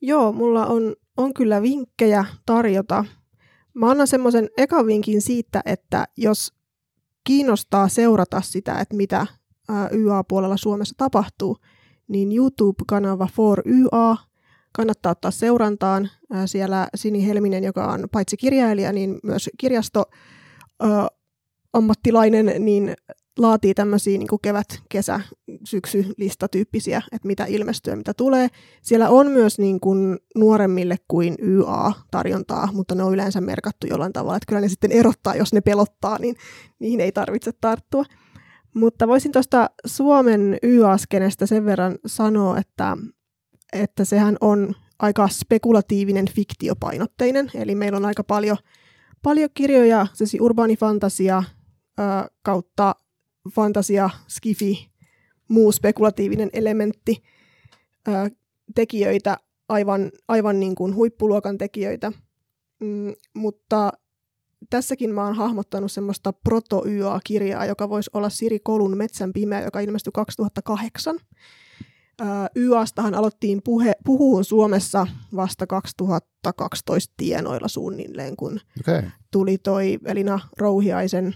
Joo, mulla on, on kyllä vinkkejä tarjota. Mä annan semmoisen ekan vinkin siitä, että jos kiinnostaa seurata sitä, että mitä YA-puolella Suomessa tapahtuu, niin YouTube-kanava For YA kannattaa ottaa seurantaan. Siellä Sini Helminen, joka on paitsi kirjailija, niin myös kirjasto ammattilainen, niin laatii tämmöisiä niin kevät, kesä, syksy listatyyppisiä, että mitä ilmestyy mitä tulee. Siellä on myös niin kuin nuoremmille kuin YA-tarjontaa, mutta ne on yleensä merkattu jollain tavalla, että kyllä ne sitten erottaa, jos ne pelottaa, niin niihin ei tarvitse tarttua. Mutta voisin tuosta Suomen y-askenestä sen verran sanoa, että, että sehän on aika spekulatiivinen fiktiopainotteinen, eli meillä on aika paljon, paljon kirjoja, siis urbaanifantasia ö, kautta fantasia, skifi, muu spekulatiivinen elementti, ö, tekijöitä, aivan, aivan niin kuin huippuluokan tekijöitä, mm, mutta tässäkin mä oon hahmottanut semmoista proto kirjaa joka voisi olla Siri Kolun Metsän pimeä, joka ilmestyi 2008. YAstahan aloittiin puhe, puhuun Suomessa vasta 2012 tienoilla suunnilleen, kun okay. tuli toi Elina Rouhiaisen,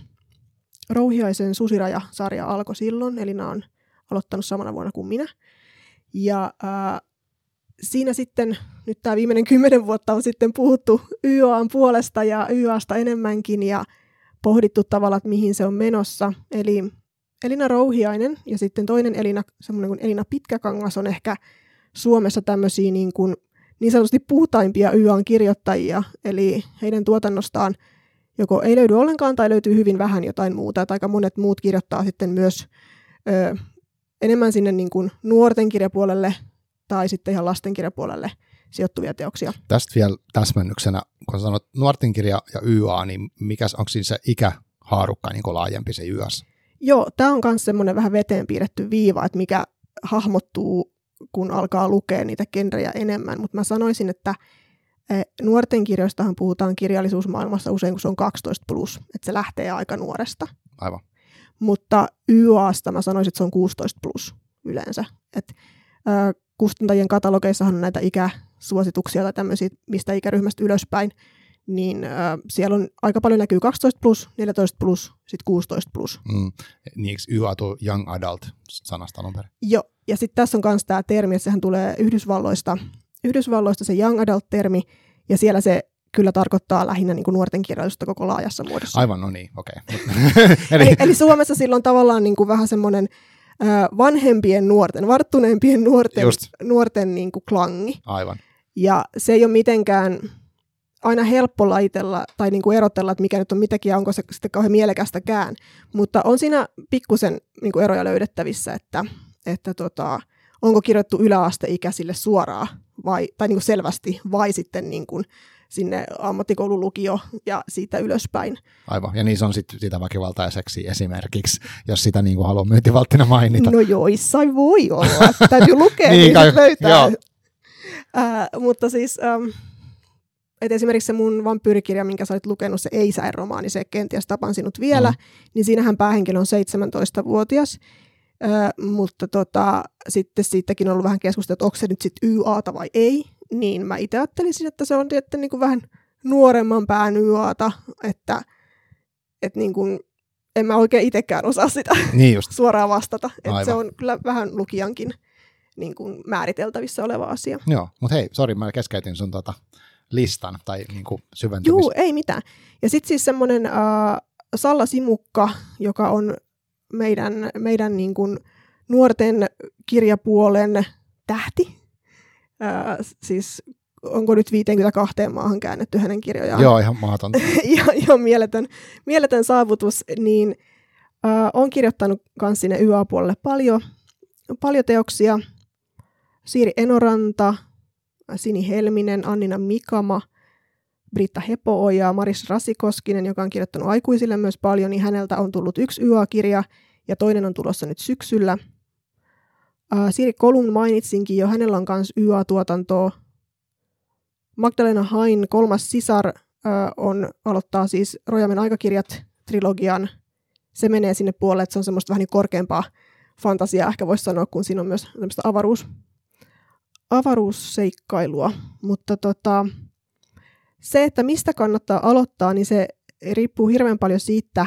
Rouhiaisen Susiraja-sarja alkoi silloin. Elina on aloittanut samana vuonna kuin minä. Ja ää, siinä sitten, nyt tämä viimeinen kymmenen vuotta on sitten puhuttu YAn puolesta ja YAsta enemmänkin ja pohdittu tavallaan, että mihin se on menossa. Eli Elina Rouhiainen ja sitten toinen Elina, semmoinen kuin Elina Pitkäkangas on ehkä Suomessa tämmöisiä niin, kuin, niin sanotusti puhtaimpia YAn kirjoittajia, eli heidän tuotannostaan joko ei löydy ollenkaan tai löytyy hyvin vähän jotain muuta, että aika monet muut kirjoittaa sitten myös ö, enemmän sinne niin kuin nuorten kirjapuolelle tai sitten ihan lastenkirjapuolelle sijoittuvia teoksia. Tästä vielä täsmennyksenä, kun sanot nuorten kirja ja YA, niin mikä onko siinä se ikähaarukka niin laajempi se YAS? Joo, tämä on myös semmoinen vähän veteen piirretty viiva, että mikä hahmottuu, kun alkaa lukea niitä genrejä enemmän, mutta mä sanoisin, että e, nuorten kirjoistahan puhutaan kirjallisuusmaailmassa usein, kun se on 12 plus, että se lähtee aika nuoresta. Aivan. Mutta YAsta mä sanoisin, että se on 16 plus yleensä. Et, äh, kustantajien katalogeissahan on näitä ikäsuosituksia tai tämmöisiä, mistä ikäryhmästä ylöspäin, niin äh, siellä on aika paljon näkyy 12 plus, 14 plus, sitten 16 plus. Mm. Niin eikö YA tuo young adult sanasta alun perin? Joo, ja sitten tässä on myös tämä termi, että sehän tulee Yhdysvalloista, Yhdysvalloista se young adult-termi, ja siellä se kyllä tarkoittaa lähinnä niin kuin nuorten kirjallisuutta koko laajassa muodossa. Aivan, no niin, okei. Okay. eli, eli, eli Suomessa silloin tavallaan niin kuin vähän semmoinen vanhempien nuorten, varttuneempien nuorten, nuorten niin kuin klangi. Aivan. Ja se ei ole mitenkään aina helppo laitella tai niin kuin erotella, että mikä nyt on mitäkin ja onko se sitten kauhean mielekästäkään. Mutta on siinä pikkusen niin kuin eroja löydettävissä, että, että tota, onko kirjoittu yläasteikäisille suoraan vai, tai niin kuin selvästi vai sitten niin kuin sinne ammattikoululukio ja siitä ylöspäin. Aivan, ja niissä on sitten sitä väkivaltaa ja seksiä esimerkiksi, jos sitä niin kuin haluaa myyntivalttina mainita. No joissain voi olla, täytyy lukea, niin, niin löytää. Äh, mutta siis, ähm, et esimerkiksi se mun vampyyrikirja, minkä sä olit lukenut, se ei romaani, se kenties tapan sinut vielä, mm. niin siinähän päähenkilö on 17-vuotias. Äh, mutta tota, sitten siitäkin on ollut vähän keskustelua, että onko se nyt sitten YAta vai ei niin mä itse ajattelisin, että se on tietysti niin kuin vähän nuoremman pään YAta, että, että niin kuin, en mä oikein itsekään osaa sitä niin just. suoraan vastata. Että se on kyllä vähän lukijankin niin kuin määriteltävissä oleva asia. Joo, mutta hei, sori, mä keskeytin sun tota listan tai niin kuin syventämisen. Joo, ei mitään. Ja sitten siis semmoinen äh, Salla Simukka, joka on meidän, meidän niin kuin nuorten kirjapuolen tähti, Ää, siis onko nyt 52 maahan käännetty hänen kirjojaan. Joo, ihan mahdotonta. ihan, ihan mieletön, mieletön saavutus, niin ää, on kirjoittanut myös sinne YA-puolelle paljon, paljon teoksia. Siiri Enoranta, Sini Helminen, Annina Mikama, Britta Hepooja, Maris Rasikoskinen, joka on kirjoittanut aikuisille myös paljon, niin häneltä on tullut yksi YA-kirja ja toinen on tulossa nyt syksyllä – Uh, Siri Kolun mainitsinkin jo, hänellä on myös YA-tuotantoa. Magdalena Hain kolmas sisar uh, on, aloittaa siis Rojamen aikakirjat trilogian. Se menee sinne puolelle, että se on semmoista vähän niin korkeampaa fantasiaa, ehkä voisi sanoa, kun siinä on myös tämmöistä avaruus, avaruusseikkailua. Mutta tota, se, että mistä kannattaa aloittaa, niin se riippuu hirveän paljon siitä,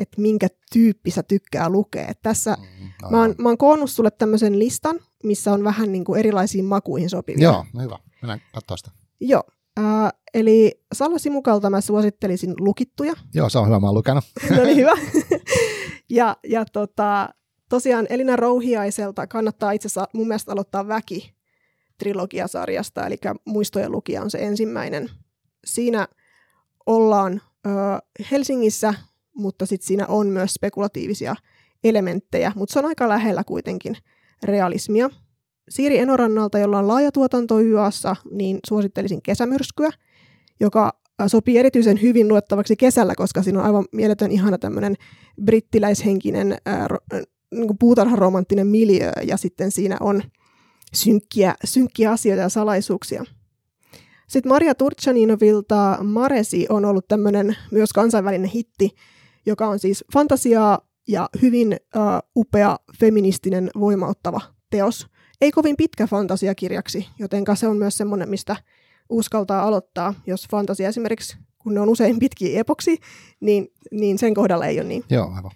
että minkä tyyppi sä tykkää lukea. Et tässä mm, mä, oon, mä oon koonnut sulle tämmöisen listan, missä on vähän niin kuin erilaisiin makuihin sopivia. Joo, no hyvä. Mennään katsoa sitä. Joo. Äh, eli Salla Simukalta mä suosittelisin lukittuja. Joo, se on hyvä, mä oon lukenut. no niin, hyvä. ja ja tota, tosiaan Elina Rouhiaiselta kannattaa itse asiassa mun mielestä aloittaa Väki trilogiasarjasta, eli Muistojen lukija on se ensimmäinen. Siinä ollaan ö, Helsingissä mutta sitten siinä on myös spekulatiivisia elementtejä, mutta se on aika lähellä kuitenkin realismia. Siiri Enorannalta, jolla on laaja tuotanto YAssa, niin suosittelisin kesämyrskyä, joka sopii erityisen hyvin luettavaksi kesällä, koska siinä on aivan mieletön ihana tämmöinen brittiläishenkinen ää, niin puutarharomanttinen miljö, ja sitten siinä on synkkiä, synkkiä asioita ja salaisuuksia. Sitten Maria Turchaninovilta Maresi on ollut tämmöinen myös kansainvälinen hitti, joka on siis fantasiaa ja hyvin uh, upea feministinen voimauttava teos. Ei kovin pitkä fantasiakirjaksi, joten se on myös semmoinen, mistä uskaltaa aloittaa, jos fantasia esimerkiksi, kun ne on usein pitkiä epoksi, niin, niin sen kohdalla ei ole niin. Joo, aivan.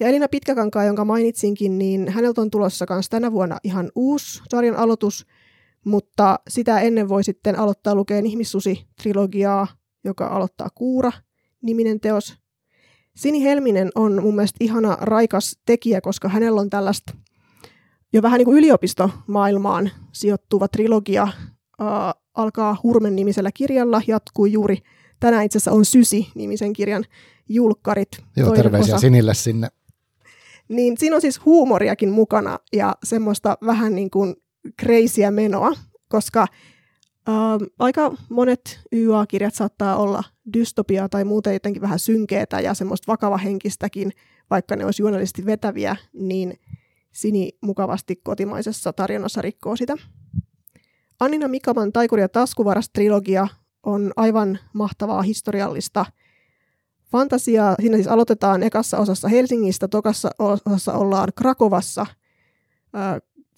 Ja Elina Pitkäkankaa, jonka mainitsinkin, niin häneltä on tulossa myös tänä vuonna ihan uusi sarjan aloitus, mutta sitä ennen voi sitten aloittaa lukeen Ihmissusi-trilogiaa, joka aloittaa Kuura-niminen teos. Sini Helminen on mun mielestä ihana raikas tekijä, koska hänellä on tällaista jo vähän niin kuin yliopistomaailmaan sijoittuva trilogia. Äh, alkaa Hurmen nimisellä kirjalla, jatkuu juuri tänään itse asiassa on Sysi-nimisen kirjan julkkarit. Joo, terveisiä osa. Sinille sinne. Niin siinä on siis huumoriakin mukana ja semmoista vähän niin kuin kreisiä menoa, koska äh, aika monet YA-kirjat saattaa olla dystopiaa tai muuten jotenkin vähän synkeetä ja semmoista vakavahenkistäkin, vaikka ne olisi juonellisesti vetäviä, niin Sini mukavasti kotimaisessa tarinassa rikkoo sitä. Annina Mikaman Taikuri ja taskuvaras-trilogia on aivan mahtavaa historiallista fantasiaa. Siinä siis aloitetaan ekassa osassa Helsingistä, tokassa osassa ollaan Krakovassa.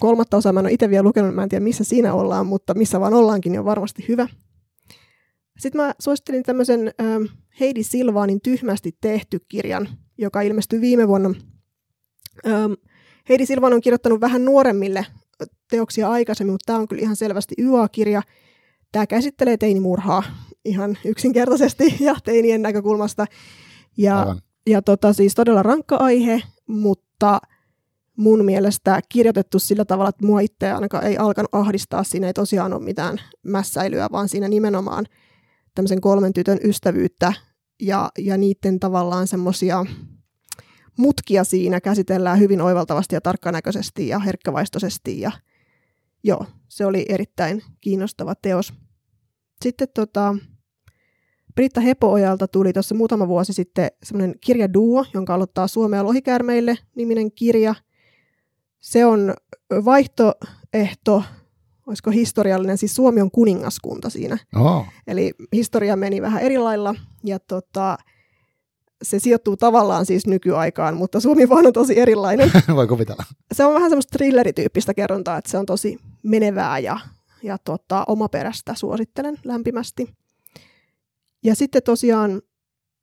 Kolmatta osaa mä en ole itse vielä lukenut, mä en tiedä missä siinä ollaan, mutta missä vaan ollaankin, niin on varmasti hyvä. Sitten mä suosittelin tämmöisen Heidi Silvaanin Tyhmästi tehty kirjan, joka ilmestyi viime vuonna. Heidi Silvan on kirjoittanut vähän nuoremmille teoksia aikaisemmin, mutta tämä on kyllä ihan selvästi YA-kirja. Tämä käsittelee teinimurhaa ihan yksinkertaisesti ja teinien näkökulmasta. Ja, ja tota, siis todella rankka aihe, mutta mun mielestä kirjoitettu sillä tavalla, että mua itse ainakaan ei alkanut ahdistaa. Siinä ei tosiaan ole mitään mässäilyä, vaan siinä nimenomaan tämmöisen kolmen tytön ystävyyttä ja, ja niiden tavallaan semmoisia mutkia siinä käsitellään hyvin oivaltavasti ja tarkkanäköisesti ja herkkävaistoisesti ja joo, se oli erittäin kiinnostava teos. Sitten tota, Britta Hepoojalta tuli tuossa muutama vuosi sitten semmoinen kirja Duo, jonka aloittaa Suomea lohikäärmeille niminen kirja. Se on vaihtoehto, olisiko historiallinen, siis Suomi on kuningaskunta siinä. Oh. Eli historia meni vähän eri lailla ja tota, se sijoittuu tavallaan siis nykyaikaan, mutta Suomi vaan on tosi erilainen. Voi kuvitella. Se on vähän semmoista thrillerityyppistä kerrontaa, että se on tosi menevää ja, ja tota, omaperäistä suosittelen lämpimästi. Ja sitten tosiaan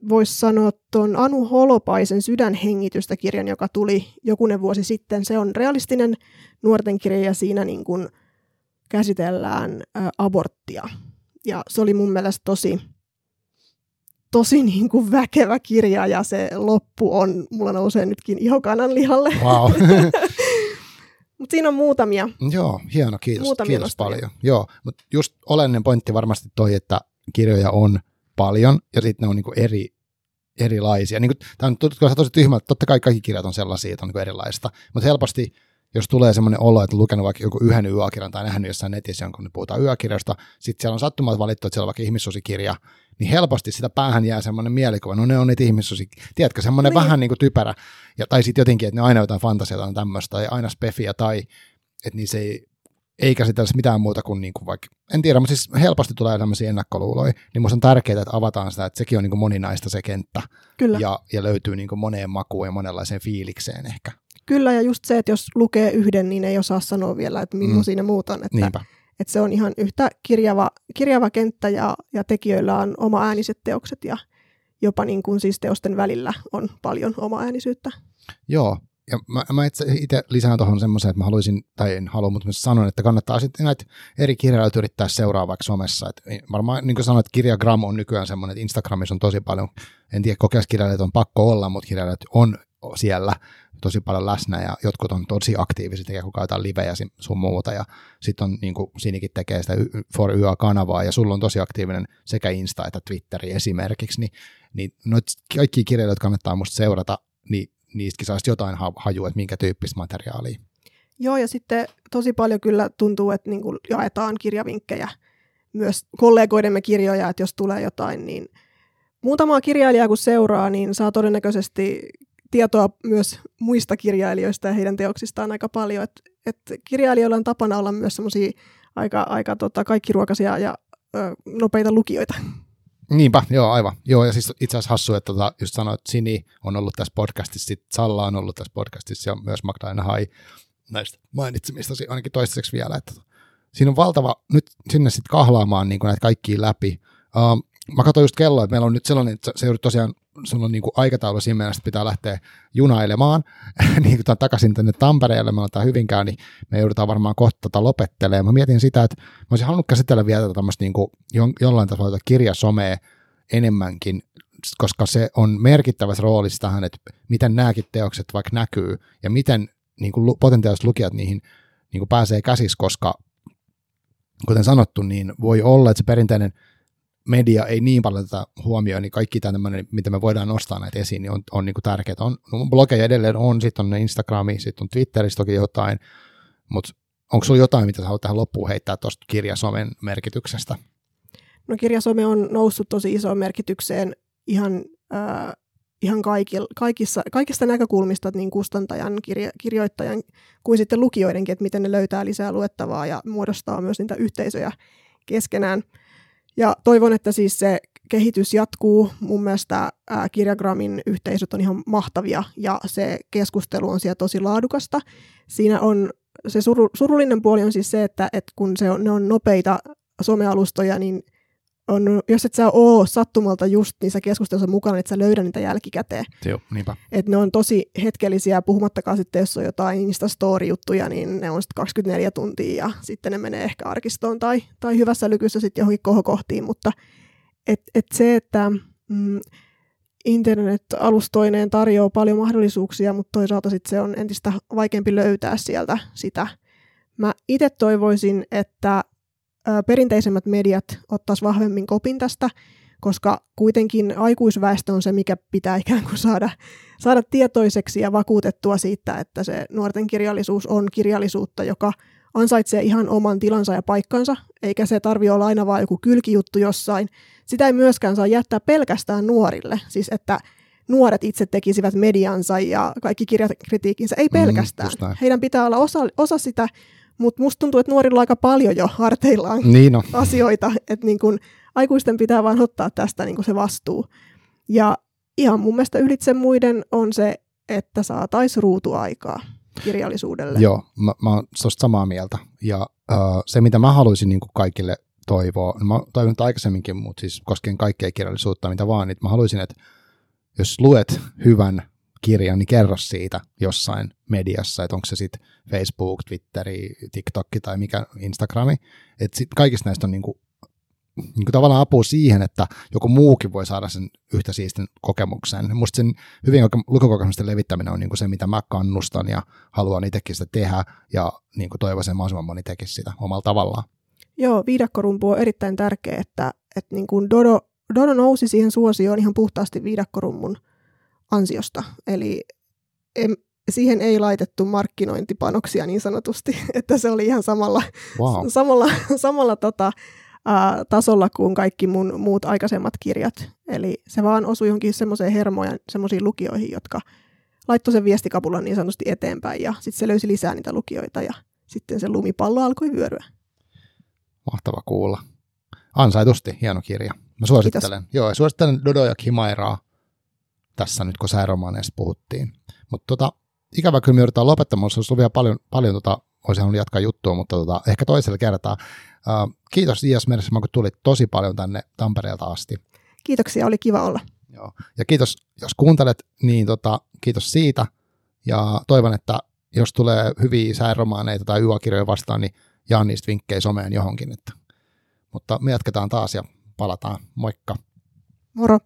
voisi sanoa tuon Anu Holopaisen Sydänhengitystä kirjan, joka tuli jokunen vuosi sitten. Se on realistinen nuorten kirja ja siinä niin kuin käsitellään ä, aborttia. Ja se oli mun mielestä tosi tosi niin kuin väkevä kirja ja se loppu on, mulla nousee nytkin ihokanan lihalle. Wow. Mutta siinä on muutamia. Joo, hieno, kiitos, muutamia kiitos paljon. Joo, mutta just oleellinen pointti varmasti toi, että kirjoja on paljon ja sitten ne on niinku eri, erilaisia. Niin tämä on tosi tyhmä, että totta kai kaikki kirjat on sellaisia, että on niinku erilaista, mutta helposti jos tulee semmoinen olo, että lukenut vaikka joku yhden yökirjan tai nähnyt jossain netissä jonkun, niin puhutaan yökirjasta, sitten siellä on sattumalta valittu, että siellä on vaikka ihmissusikirja, niin helposti sitä päähän jää semmoinen mielikuva, no ne on niitä ihmissusi, tiedätkö, semmoinen niin. vähän niin kuin typerä, ja, tai sitten jotenkin, että ne aina jotain fantasiaa tai tämmöistä, tai aina spefia, tai että niin se ei, ei käsitellä mitään muuta kuin, niin kuin vaikka, en tiedä, mutta siis helposti tulee tämmöisiä ennakkoluuloja, niin minusta on tärkeää, että avataan sitä, että sekin on niin kuin moninaista se kenttä, Kyllä. Ja, ja löytyy niin kuin moneen makuun ja monenlaiseen fiilikseen ehkä. Kyllä, ja just se, että jos lukee yhden, niin ei osaa sanoa vielä, että millaisia mm. ne muut on. Että, Niinpä. että se on ihan yhtä kirjava, kirjava kenttä ja, ja tekijöillä on oma ääniset teokset ja jopa niin kuin siis teosten välillä on paljon oma äänisyyttä. Joo, ja mä, mä itse lisään tuohon semmoisen, että mä haluaisin, tai en halua, mutta mä sanon, että kannattaa sitten näitä eri kirjailijoita yrittää seuraa vaikka somessa. Et varmaan niin kuin sanoin, että kirjagram on nykyään semmoinen, että Instagramissa on tosi paljon, en tiedä kokeilskirjailijat on pakko olla, mutta kirjailijat on siellä tosi paljon läsnä ja jotkut on tosi aktiivisia, tekee koko ajan livejä sun muuta ja sitten on niin kuin Sinikin tekee sitä For YA-kanavaa ja sulla on tosi aktiivinen sekä Insta että Twitteri esimerkiksi, niin, niin noit kaikki kirjailijat kannattaa musta seurata, niin niistäkin saisi jotain hajua, että minkä tyyppistä materiaalia. Joo, ja sitten tosi paljon kyllä tuntuu, että niin jaetaan kirjavinkkejä, myös kollegoidemme kirjoja, että jos tulee jotain, niin muutamaa kirjailijaa kun seuraa, niin saa todennäköisesti tietoa myös muista kirjailijoista ja heidän teoksistaan aika paljon. Et, et kirjailijoilla on tapana olla myös semmoisia aika, aika tota, kaikki ruokasia ja ö, nopeita lukijoita. Niinpä, joo, aivan. Joo, ja siis itse asiassa hassu, että tota, just sanoit, että Sini on ollut tässä podcastissa, sit Salla on ollut tässä podcastissa ja myös Magdalena Hai näistä mainitsemistasi ainakin toistaiseksi vielä. Että tota, siinä on valtava, nyt sinne sitten kahlaamaan niin näitä kaikkia läpi. Uh, mä katsoin just kelloa, että meillä on nyt sellainen, että se joudut tosiaan, sulla on niin kuin aikataulu siinä mielessä, että pitää lähteä junailemaan niin kuin takaisin tänne Tampereelle, me ollaan Hyvinkään, niin me joudutaan varmaan kohta tota lopettelemaan. Mä mietin sitä, että mä olisin halunnut käsitellä vielä tämmöistä niin kuin jollain tasolla kirjasomea enemmänkin, koska se on merkittävässä roolissa tähän, että miten nämäkin teokset vaikka näkyy ja miten niin kuin potentiaaliset lukijat niihin niin kuin pääsee käsiksi, koska kuten sanottu, niin voi olla, että se perinteinen media ei niin paljon tätä huomioon, niin kaikki tämmöinen, mitä me voidaan nostaa näitä esiin, niin on, on niin tärkeää. On, no, blogeja edelleen on, sitten on Instagrami, sitten on Twitterissä toki jotain, mutta onko sinulla jotain, mitä sä haluat tähän loppuun heittää tuosta kirjasomen merkityksestä? No kirjasome on noussut tosi isoon merkitykseen ihan, äh, ihan kaikil, kaikissa, kaikista näkökulmista, niin kustantajan, kirja, kirjoittajan kuin sitten lukijoidenkin, että miten ne löytää lisää luettavaa ja muodostaa myös niitä yhteisöjä keskenään. Ja toivon, että siis se kehitys jatkuu. Mun mielestä ää, Kirjagrammin yhteisöt on ihan mahtavia ja se keskustelu on siellä tosi laadukasta. Siinä on se suru, surullinen puoli on siis se, että, että kun se on, ne on nopeita somealustoja, niin on, jos et sä oo sattumalta just niissä keskustelussa mukana, että sä löydä niitä jälkikäteen. Joo, niinpä. Et ne on tosi hetkellisiä, puhumattakaan sitten, jos on jotain Insta-story-juttuja, niin ne on sitten 24 tuntia ja sitten ne menee ehkä arkistoon tai, tai hyvässä lykyssä sitten johonkin kohokohtiin, mutta et, et se, että mm, internet-alustoineen tarjoaa paljon mahdollisuuksia, mutta toisaalta sit se on entistä vaikeampi löytää sieltä sitä. Mä itse toivoisin, että perinteisemmät mediat ottaisivat vahvemmin kopin tästä, koska kuitenkin aikuisväestö on se, mikä pitää ikään kuin saada, saada tietoiseksi ja vakuutettua siitä, että se nuorten kirjallisuus on kirjallisuutta, joka ansaitsee ihan oman tilansa ja paikkansa, eikä se tarvi olla aina vain joku kylkijuttu jossain. Sitä ei myöskään saa jättää pelkästään nuorille, siis että nuoret itse tekisivät mediansa ja kaikki kirjakritiikinsä, ei mm, pelkästään. Mm, Heidän pitää olla osa, osa sitä mutta musta tuntuu, että nuorilla on aika paljon jo harteillaan niin no. asioita, että niin kun, aikuisten pitää vain ottaa tästä niin se vastuu. Ja ihan mun mielestä ylitse muiden on se, että saataisiin ruutuaikaa kirjallisuudelle. Joo, mä, mä oon samaa mieltä. Ja uh, se, mitä mä haluaisin niin kuin kaikille toivoa, mä oon toivonut aikaisemminkin, mutta siis koskien kaikkea kirjallisuutta, mitä vaan, niin mä haluaisin, että jos luet hyvän kirjan, niin kerro siitä jossain mediassa, että onko se sitten Facebook, Twitteri, TikTok tai mikä Instagrami. Että sit kaikista näistä on niinku, niinku tavallaan apua siihen, että joku muukin voi saada sen yhtä siistin kokemuksen. Musta sen hyvin lukukokemusten levittäminen on niinku se, mitä mä kannustan ja haluan itsekin sitä tehdä ja niinku toivoisin mahdollisimman moni tekisi sitä omalla tavallaan. Joo, viidakkorumpu on erittäin tärkeä, että, että niin kuin Dodo, Dodo nousi siihen suosioon ihan puhtaasti viidakkorummun – ansiosta. Eli em, siihen ei laitettu markkinointipanoksia niin sanotusti, että se oli ihan samalla, wow. samalla, samalla tota, ä, tasolla kuin kaikki mun muut aikaisemmat kirjat. Eli se vaan osui johonkin semmoiseen hermoon semmoisiin lukijoihin, jotka laittoi sen viestikapulan niin sanotusti eteenpäin ja sitten se löysi lisää niitä lukijoita ja sitten se lumipallo alkoi vyöryä. Mahtava kuulla. Ansaitusti, hieno kirja. Mä suosittelen. Kiitos. Joo, suosittelen Dodo ja Kimairaa tässä nyt, kun sääromaneista puhuttiin. Mutta tota, ikävä kyllä me joudutaan lopettamaan, se olisi vielä paljon, paljon tota, olisin halunnut jatkaa juttua, mutta tota, ehkä toisella kertaa. Uh, kiitos Ias Meresma, kun tulit tosi paljon tänne Tampereelta asti. Kiitoksia, oli kiva olla. Joo. Ja kiitos, jos kuuntelet, niin tota, kiitos siitä. Ja toivon, että jos tulee hyviä sääromaaneita tai yökirjoja vastaan, niin jaan niistä vinkkejä someen johonkin. Että. Mutta me jatketaan taas ja palataan. Moikka. Moro.